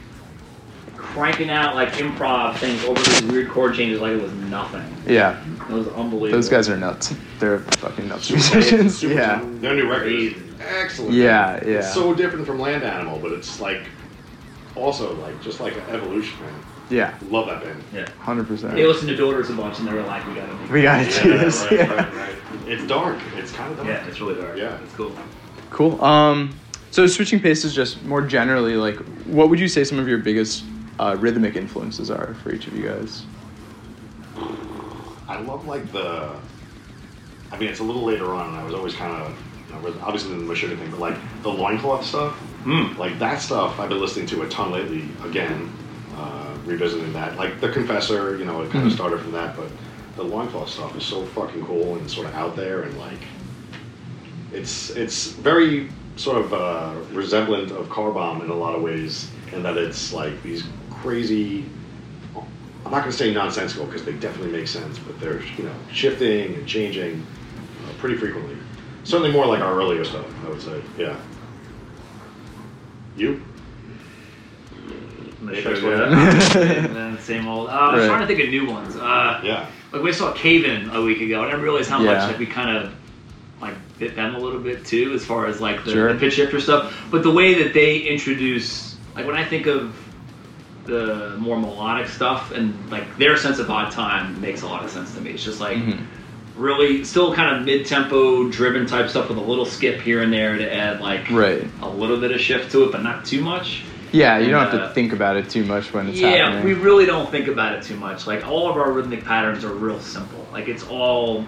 cranking out like improv things over these weird chord changes like it was nothing. Yeah. It was unbelievable. Those guys are nuts. They're fucking nuts Super musicians. super Yeah. talent. Their new record is excellent. Yeah, It's yeah. so different from Land Animal, but it's like also like just like an evolution, man. Yeah. Love that band. Yeah. 100%. They listened to Daughters a bunch and they were like, we gotta make we gotta do this. right, yeah. right, right. It's dark. It's kind of dark. Yeah, it's really dark. Yeah. It's cool. Cool. Um, so switching paces, just more generally, like, what would you say some of your biggest uh, rhythmic influences are for each of you guys? I love like the. I mean, it's a little later on, and I was always kind of, you know, obviously the Meshuggah thing, but like the loincloth stuff, Mm. like that stuff I've been listening to a ton lately. Again, uh, revisiting that, like the Confessor, you know, it kind of started from that, but the loincloth stuff is so fucking cool and sort of out there, and like, it's it's very sort of uh, resemblant of Car Bomb in a lot of ways, in that it's like these crazy I'm not going to say nonsensical because they definitely make sense, but they're you know shifting and changing uh, pretty frequently. Certainly more like our earlier stuff, I would say. Yeah. You? Apex and then same old. Uh, I was Right. trying to think of new ones. Uh, Yeah. like we saw Cave In a week ago, and I realized how Yeah. much like we kind of like bit them a little bit too, as far as like the, Sure. the pitch shifter stuff. But the way that they introduce, like when I think of the more melodic stuff and like their sense of odd time makes a lot of sense to me. It's just like Mhm. really still kind of mid-tempo driven type stuff with a little skip here and there to add like Right. a little bit of shift to it, but not too much. Yeah, you don't have Uh, to think about it too much when it's happening. yeah, happening. we really don't think about it too much. Like all of our rhythmic patterns are real simple. Like it's all,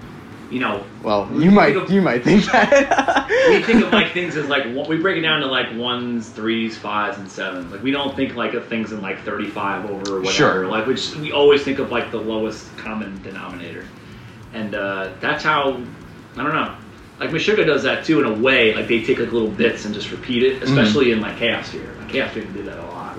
you know, well, we you might think of- you might think that. we think of like things as like we break it down to like ones, threes, fives, and sevens. Like we don't think like of things in like thirty-five over or whatever. Sure. Like which we always think of like the lowest common denominator, and uh, that's how I don't know. Like Meshuggah does that too in a way. Like they take like little bits and just repeat it, especially in like Chaosphere. Like Chaosphere can do that a lot.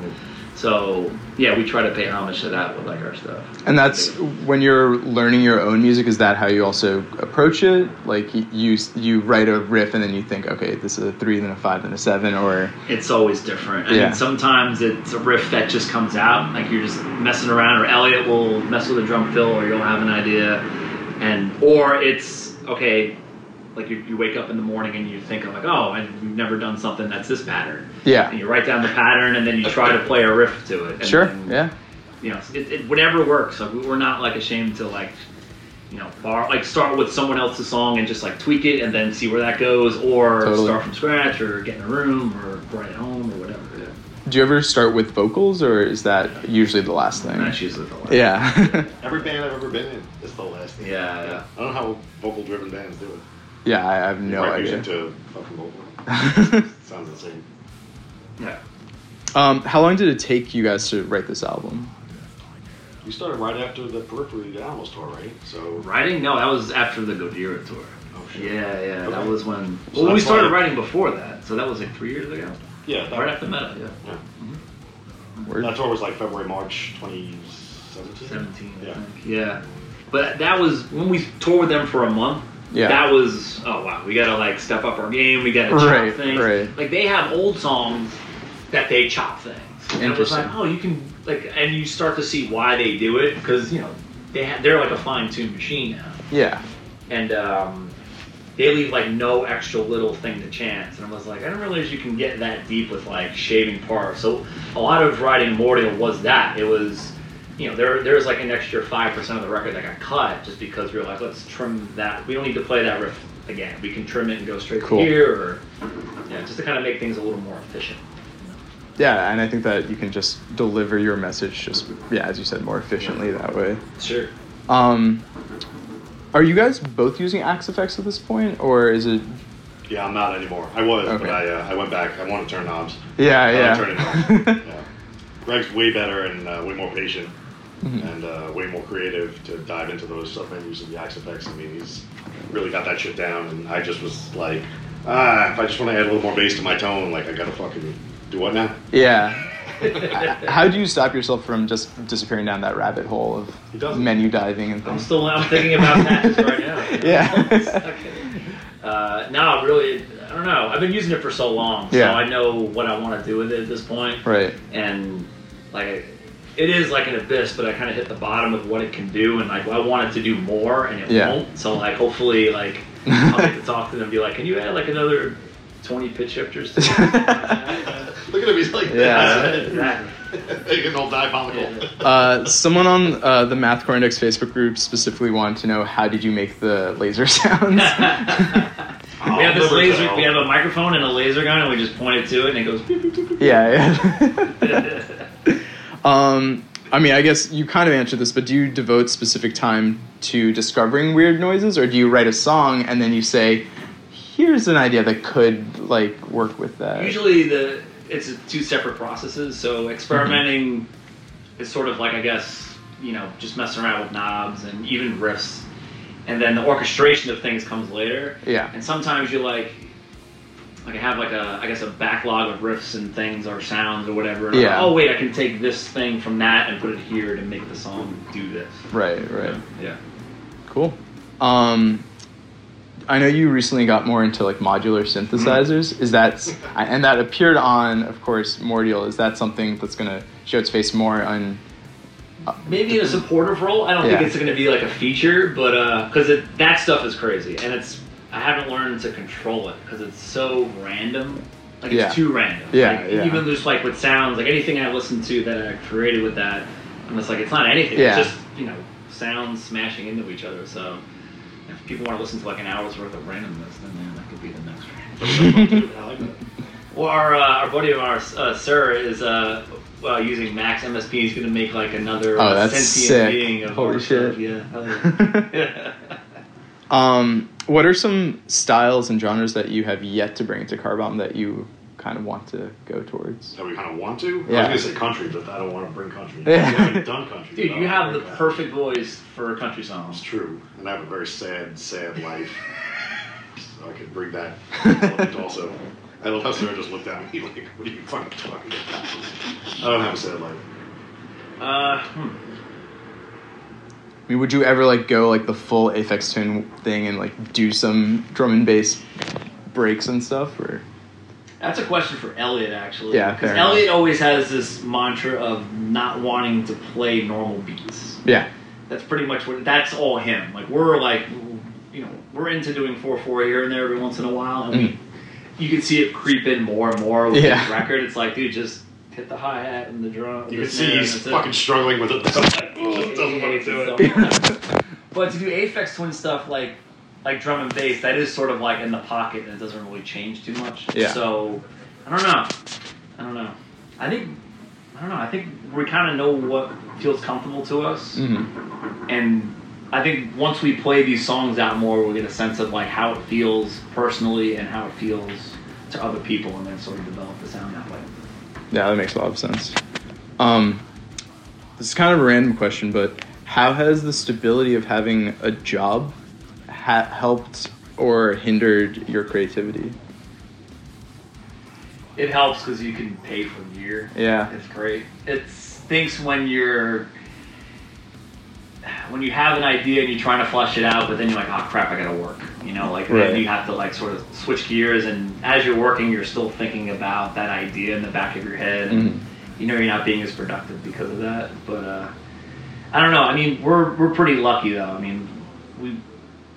So yeah, we try to pay homage to that with like our stuff. and that's when you're learning your own music. Is that how you also approach it? Like you you, write a riff and then you think, okay, this is a three, then a five, then a seven, or it's always different. I Yeah. mean, sometimes it's a riff that just comes out, like you're just messing around, or Elliot will mess with a drum fill, or you'll have an idea, and or it's okay, like you, you wake up in the morning and you think I'm like, oh, I've never done something that's this pattern, yeah, and you write down the pattern, and then you try to play a riff to it. And, sure, and, yeah, You know, it, it, whatever works. Like we're not like ashamed to like. You know, bar, like start with someone else's song and just like tweak it and then see where that goes, or Totally. start from scratch, or get in a room, or write at home, or whatever. Do you ever start with vocals, or is that usually the last thing? That's usually the last. Yeah, Every band I've ever been in is the last thing. Yeah, yeah. I don't know how vocal driven bands do it. Yeah, I have no Write idea. music to fucking vocal. Sounds insane. Yeah. um, how long did it take you guys to write this album? You started right after the Periphery Animals tour, right? So Writing? No, that was after the Gojira tour. Oh, shit. Yeah, yeah. That was when. So Well, we started why- writing before that, so that was like three years ago. yeah, that, Right after Meta, yeah. yeah. Word. that tour was like February, March 2017. 17, I Yeah. think. Yeah. But that was when we toured with them for a month. Yeah. That was oh wow, we gotta like step up our game. We gotta chop Right, things. right. Like they have old songs that they chop things. And it was like oh you can like and you start to see why they do it because you know they ha- they're like a fine tuned machine now Yeah. and um, they leave like no extra little thing to chance. And I was like, I didn't realize you can get that deep with like shaving parts. So a lot of writing Immortal was that. It was, you know, there there's like an extra five percent of the record that got cut just because we were like, let's trim that. We don't need to play that riff again. We can trim it and go straight Cool. to here, or yeah, just to kind of make things a little more efficient. Yeah, and I think that you can just deliver your message just yeah, as you said, more efficiently that way. Sure. Um, are you guys both using Axe-Fx at this point, or is it? Yeah, I'm not anymore. I was, Okay. but I uh, I went back. I want to turn knobs. Yeah, I yeah. wanna turn it on. yeah. Greg's way better and uh, way more patient Mm-hmm. and uh, way more creative to dive into those sub menus and the Axe-Fx. I mean, he's really got that shit down, and I just was like, ah, if I just want to add a little more bass to my tone, like I gotta fucking do what now? Yeah. How do you stop yourself from just disappearing down that rabbit hole of menu diving and stuff I'm still I'm thinking about that right now. you know? Yeah. Okay. Uh, no, really, I don't know. I've been using it for so long, so Yeah. I know what I want to do with it at this point. right. And like, it is like an abyss, but I kind of hit the bottom of what it can do, and like I want it to do more, and it Yeah. won't. So like, hopefully, like I'll get to talk to them and be like, "Can you add like another 20 pitch shifters?" To that? Look at him, he's like, Yeah. Exactly. making all diabolical. Uh, someone on uh, the Math Core Index Facebook group specifically wanted to know how did you make the laser sounds? we have this laser. We have a microphone and a laser gun, and we just point it to it, and it goes. beep, beep, beep, beep. yeah, yeah. Um, I mean, I guess you kind of answered this, but do you devote specific time to discovering weird noises, or do you write a song and then you say, "Here's an idea that could like work with that"? Usually, the it's two separate processes. So experimenting Mm-hmm. is sort of like I guess you know just messing around with knobs and even riffs, and then the orchestration of things comes later. Yeah. And sometimes you like. Like I have like a, I guess a backlog of riffs and things or sounds or whatever. And I'm like, Yeah. oh wait, I can take this thing from that and put it here to make the song do this. Right, right. Yeah. Cool. Um, I know you recently got more into like modular synthesizers. Mm-hmm. Is that and that appeared on, of course, Mordial. Is that something that's gonna show its face more on? Uh, maybe in a supportive role. I don't Yeah. think it's going to be like a feature, but uh, because it that stuff is crazy, and it's I haven't learned to control it because it's so random. Like Yeah. it's too random. Yeah, Like, yeah. Even just like with sounds, like anything I listen to that I created with that, I'm just like it's not anything. Yeah. It's just you know sounds smashing into each other. So if people want to listen to like an hour's worth of randomness, then man, that could be the next. one. I like that. Well, our, uh, our buddy of ours, uh, Sir, is uh, uh, using Max MSP. He's going to make like another Oh, that's sentient sick. being of Holy shit. stuff. Yeah, yeah. Um, what are some styles and genres that you have yet to bring to Car Bomb that you kind of want to go towards? That we kind of want to. Yeah. I was gonna say country, but I don't want to bring country. Yeah. We haven't done country. Dude, you have the bring that. perfect voice for a country song. It's true, and I have a very sad, sad life. So I could bring that also. I love how Sarah just looked at me like, "What are you fucking talking about?" I don't have a sad life. Uh, hmm. I mean, would you ever like go like the full Aphex Twin thing and like do some drum and bass breaks and stuff? Or That's a question for Elliot, actually. Yeah, Because Elliot always has this mantra of not wanting to play normal beats. yeah, That's pretty much what. That's all him. Like we're like, you know, we're into doing four four here and there every once in a while, and we, you can see it creep in more and more with Mm. Yeah. record. It's like, dude, just hit the hi hat and the drum. You the can see he's and that's it. fucking struggling with it. Just doesn't want to do it. But to do Aphex Twin stuff like like drum and bass, that is sort of like in the pocket and it doesn't really change too much. Yeah. So I don't know. I don't know. I think I don't know. I think we kind of know what feels comfortable to us, Mhm. and I think once we play these songs out more, we'll get a sense of like how it feels personally and how it feels to other people, and then sort of develop the sound that way. Yeah, that makes a lot of sense. Um, this is kind of a random question, but how has the stability of having a job ha- helped or hindered your creativity? It helps because you can pay for the year. Yeah. It's great. It stinks when you're when you have an idea and you're trying to flesh it out, but then you're like, oh crap, I gotta work. You know, like Right. then you have to like sort of switch gears, and as you're working, you're still thinking about that idea in the back of your head, and Mhm. you know you're not being as productive because of that. But uh, I don't know. I mean, we're we're pretty lucky though. I mean, we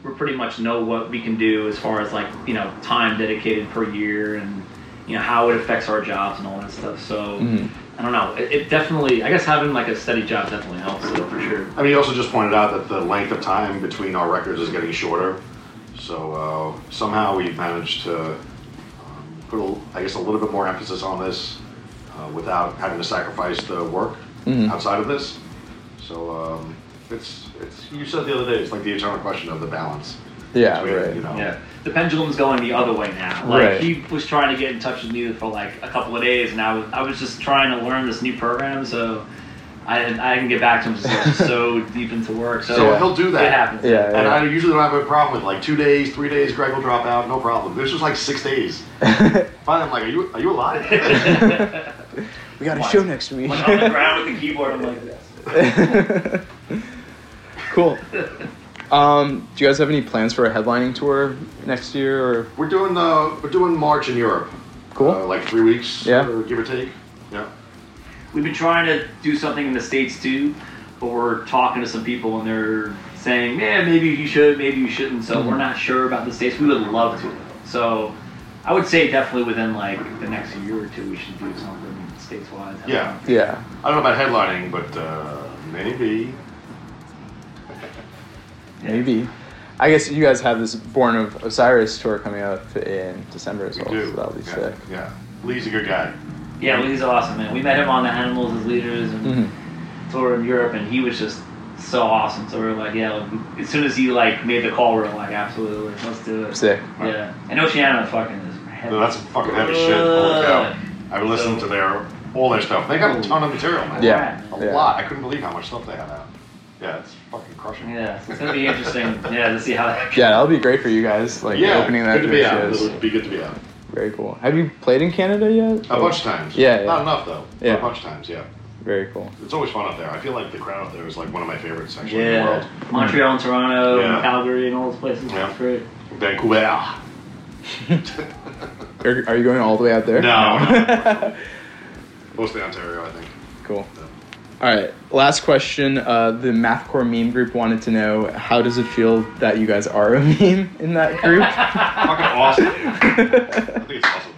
we pretty much know what we can do as far as like you know time dedicated per year and you know how it affects our jobs and all that stuff. So Mhm. I don't know. It, it definitely, I guess having like a steady job definitely helps though, for sure. I mean, you also just pointed out that the length of time between our records is getting shorter. So uh, somehow we've managed to um, put, a, I guess, a little bit more emphasis on this uh, without having to sacrifice the work Mhm. outside of this. So um, it's, it's, you said the other day, it's like the eternal question of the balance. Yeah, between, right. You know, Yeah, the pendulum's going the other way now. Like Right. he was trying to get in touch with me for like a couple of days, and I was I was just trying to learn this new program, so I didn't, I didn't get back to him. So, I was so deep into work, so So Yeah. he'll do that. it happens. Yeah, And. I usually don't have a problem with like two days, three days. Greg will drop out, no problem. This was like six days. Finally, I'm like, are you are you alive? we got a show next week. When I'm on the ground with the keyboard, I'm like this. cool. Um, do you guys have any plans for a headlining tour next year? Or we're doing uh, we're doing March in Europe. Cool. Uh, like three weeks. Yeah. or give or take. Yeah. We've been trying to do something in the states too, but we're talking to some people and they're saying, yeah, maybe you should, maybe you shouldn't. So Mm-hmm. we're not sure about the states. We would love to. So I would say definitely within like the next year or two, we should do something states wise. Yeah. yeah, I don't know about headlining, but uh, maybe. Maybe. I guess you guys have this Born of Osiris tour coming up in December as We well. do. So that'll be yeah. sick. Yeah. Lee's a good guy. Yeah, Lee's awesome, man. We met him on the Animals as leaders and Mhm. tour in Europe, and he was just so awesome. So we are like, yeah, like, as soon as he like made the call, we are like, absolutely, let's do it. Sick. Yeah, and Oceano fucking is heavy. No, that's fucking heavy shit. Holy cow. I've listened listening to their all their stuff. They got a ton of material, man. Yeah. A yeah. lot. I couldn't believe how much stuff they had out. Yeah, it's fucking crushing. Yeah, it's gonna be interesting. Yeah, to see how that. Yeah, that'll be great for you guys. Like yeah, opening that good to be out. shows. It'll be good to be out. Very cool. Have you played in Canada yet? A bunch of times. Yeah, yeah. Not enough though. Yeah. A bunch of times, yeah. Very cool. It's always fun up there. I feel like the crowd up there is like one of my favorites actually in the Yeah, world. Montreal and Toronto Yeah. and Calgary and all those places. Yeah. That's great. Vancouver. Are, are you going all the way out there? No, no. Mostly Ontario, I think. Cool. All right. Last question. Uh, the Mathcore meme group wanted to know how does it feel that you guys are a meme in that group? Fucking awesome. I think it's awesome.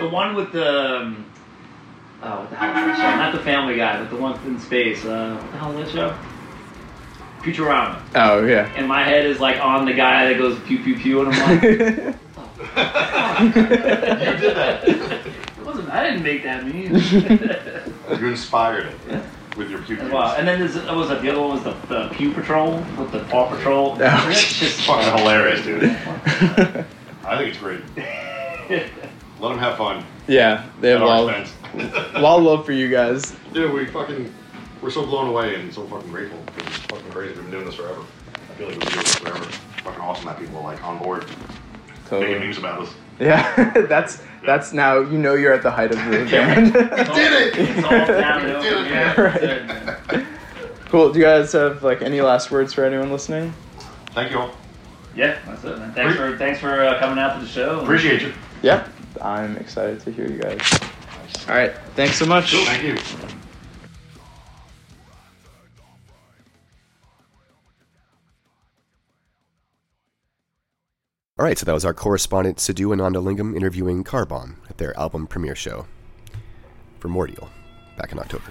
The one with the. Um, oh, what the hell is that show? Not the Family Guy, but the one in space. Uh, what the hell is that show? Futurama. oh yeah. And my head is like on the guy that goes pew pew pew, and I'm like, You did that. it wasn't. I didn't make that meme. You inspired it with your puke. wow. And then there's what was that? The other one was the, the Pew Patrol with the Paw Patrol. Oh, It's It's just fucking hilarious, dude. I think it's great. Let them have fun. yeah, they have a lot, a lot of love for you guys. Dude, we fucking, we're so blown away and so fucking grateful. It's fucking crazy. We've been doing this forever. I feel like we've been doing this forever. Fucking awesome that people are like on board, making Totally. memes about us. Yeah, that's that's now you know you're at the height of the Yeah. band. did it! It's all downhill You did it, here. man. That's it, man. cool. Do you guys have like any last words for anyone listening? Thank you all. Yeah, that's it, man. Thanks for thanks for uh, coming out to the show. Appreciate you. Yeah, I'm excited to hear you guys. All right, thanks so much. Thank you. All right, so that was our correspondent Sidhu Anandalingam interviewing Car Bomb at their album premiere show for Mordial back in October.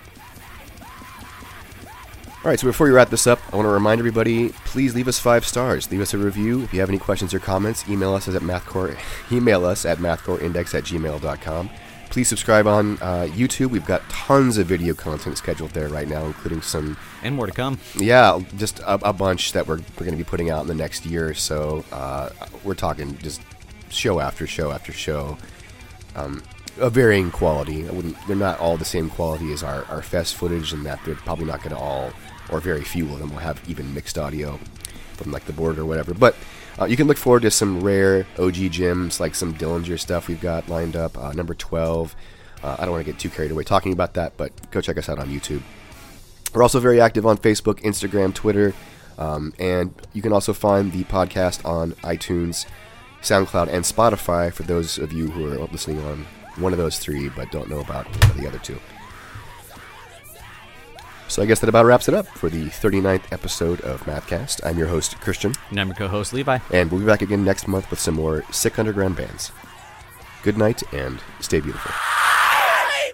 All right, so before we wrap this up, I want to remind everybody: please leave us five stars, leave us a review. If you have any questions or comments, email us at mathcore. Email us at mathcoreindex at gmail.com. Please subscribe on uh, YouTube. We've got tons of video content scheduled there right now, including some And more to come. yeah, just a, a bunch that we're, we're going to be putting out in the next year or so. Uh, we're talking just show after show after show, um, of varying quality. I wouldn't, they're not all the same quality as our, our fest footage, and that they're probably not going to all, or very few of them, will have even mixed audio from like the board or whatever. But uh, you can look forward to some rare OG gyms, like some Dillinger stuff we've got lined up. Uh, number 12. Uh, I don't want to get too carried away talking about that, but go check us out on YouTube. We're also very active on Facebook, Instagram, Twitter, um, and you can also find the podcast on iTunes, SoundCloud, and Spotify for those of you who are listening on one of those three but don't know about the other two. So I guess that about wraps it up for the 39th episode of Mathcast. I'm your host, Christian, And I'm your co-host Levi. and we'll be back again next month with some more sick underground bands. Good night and stay beautiful.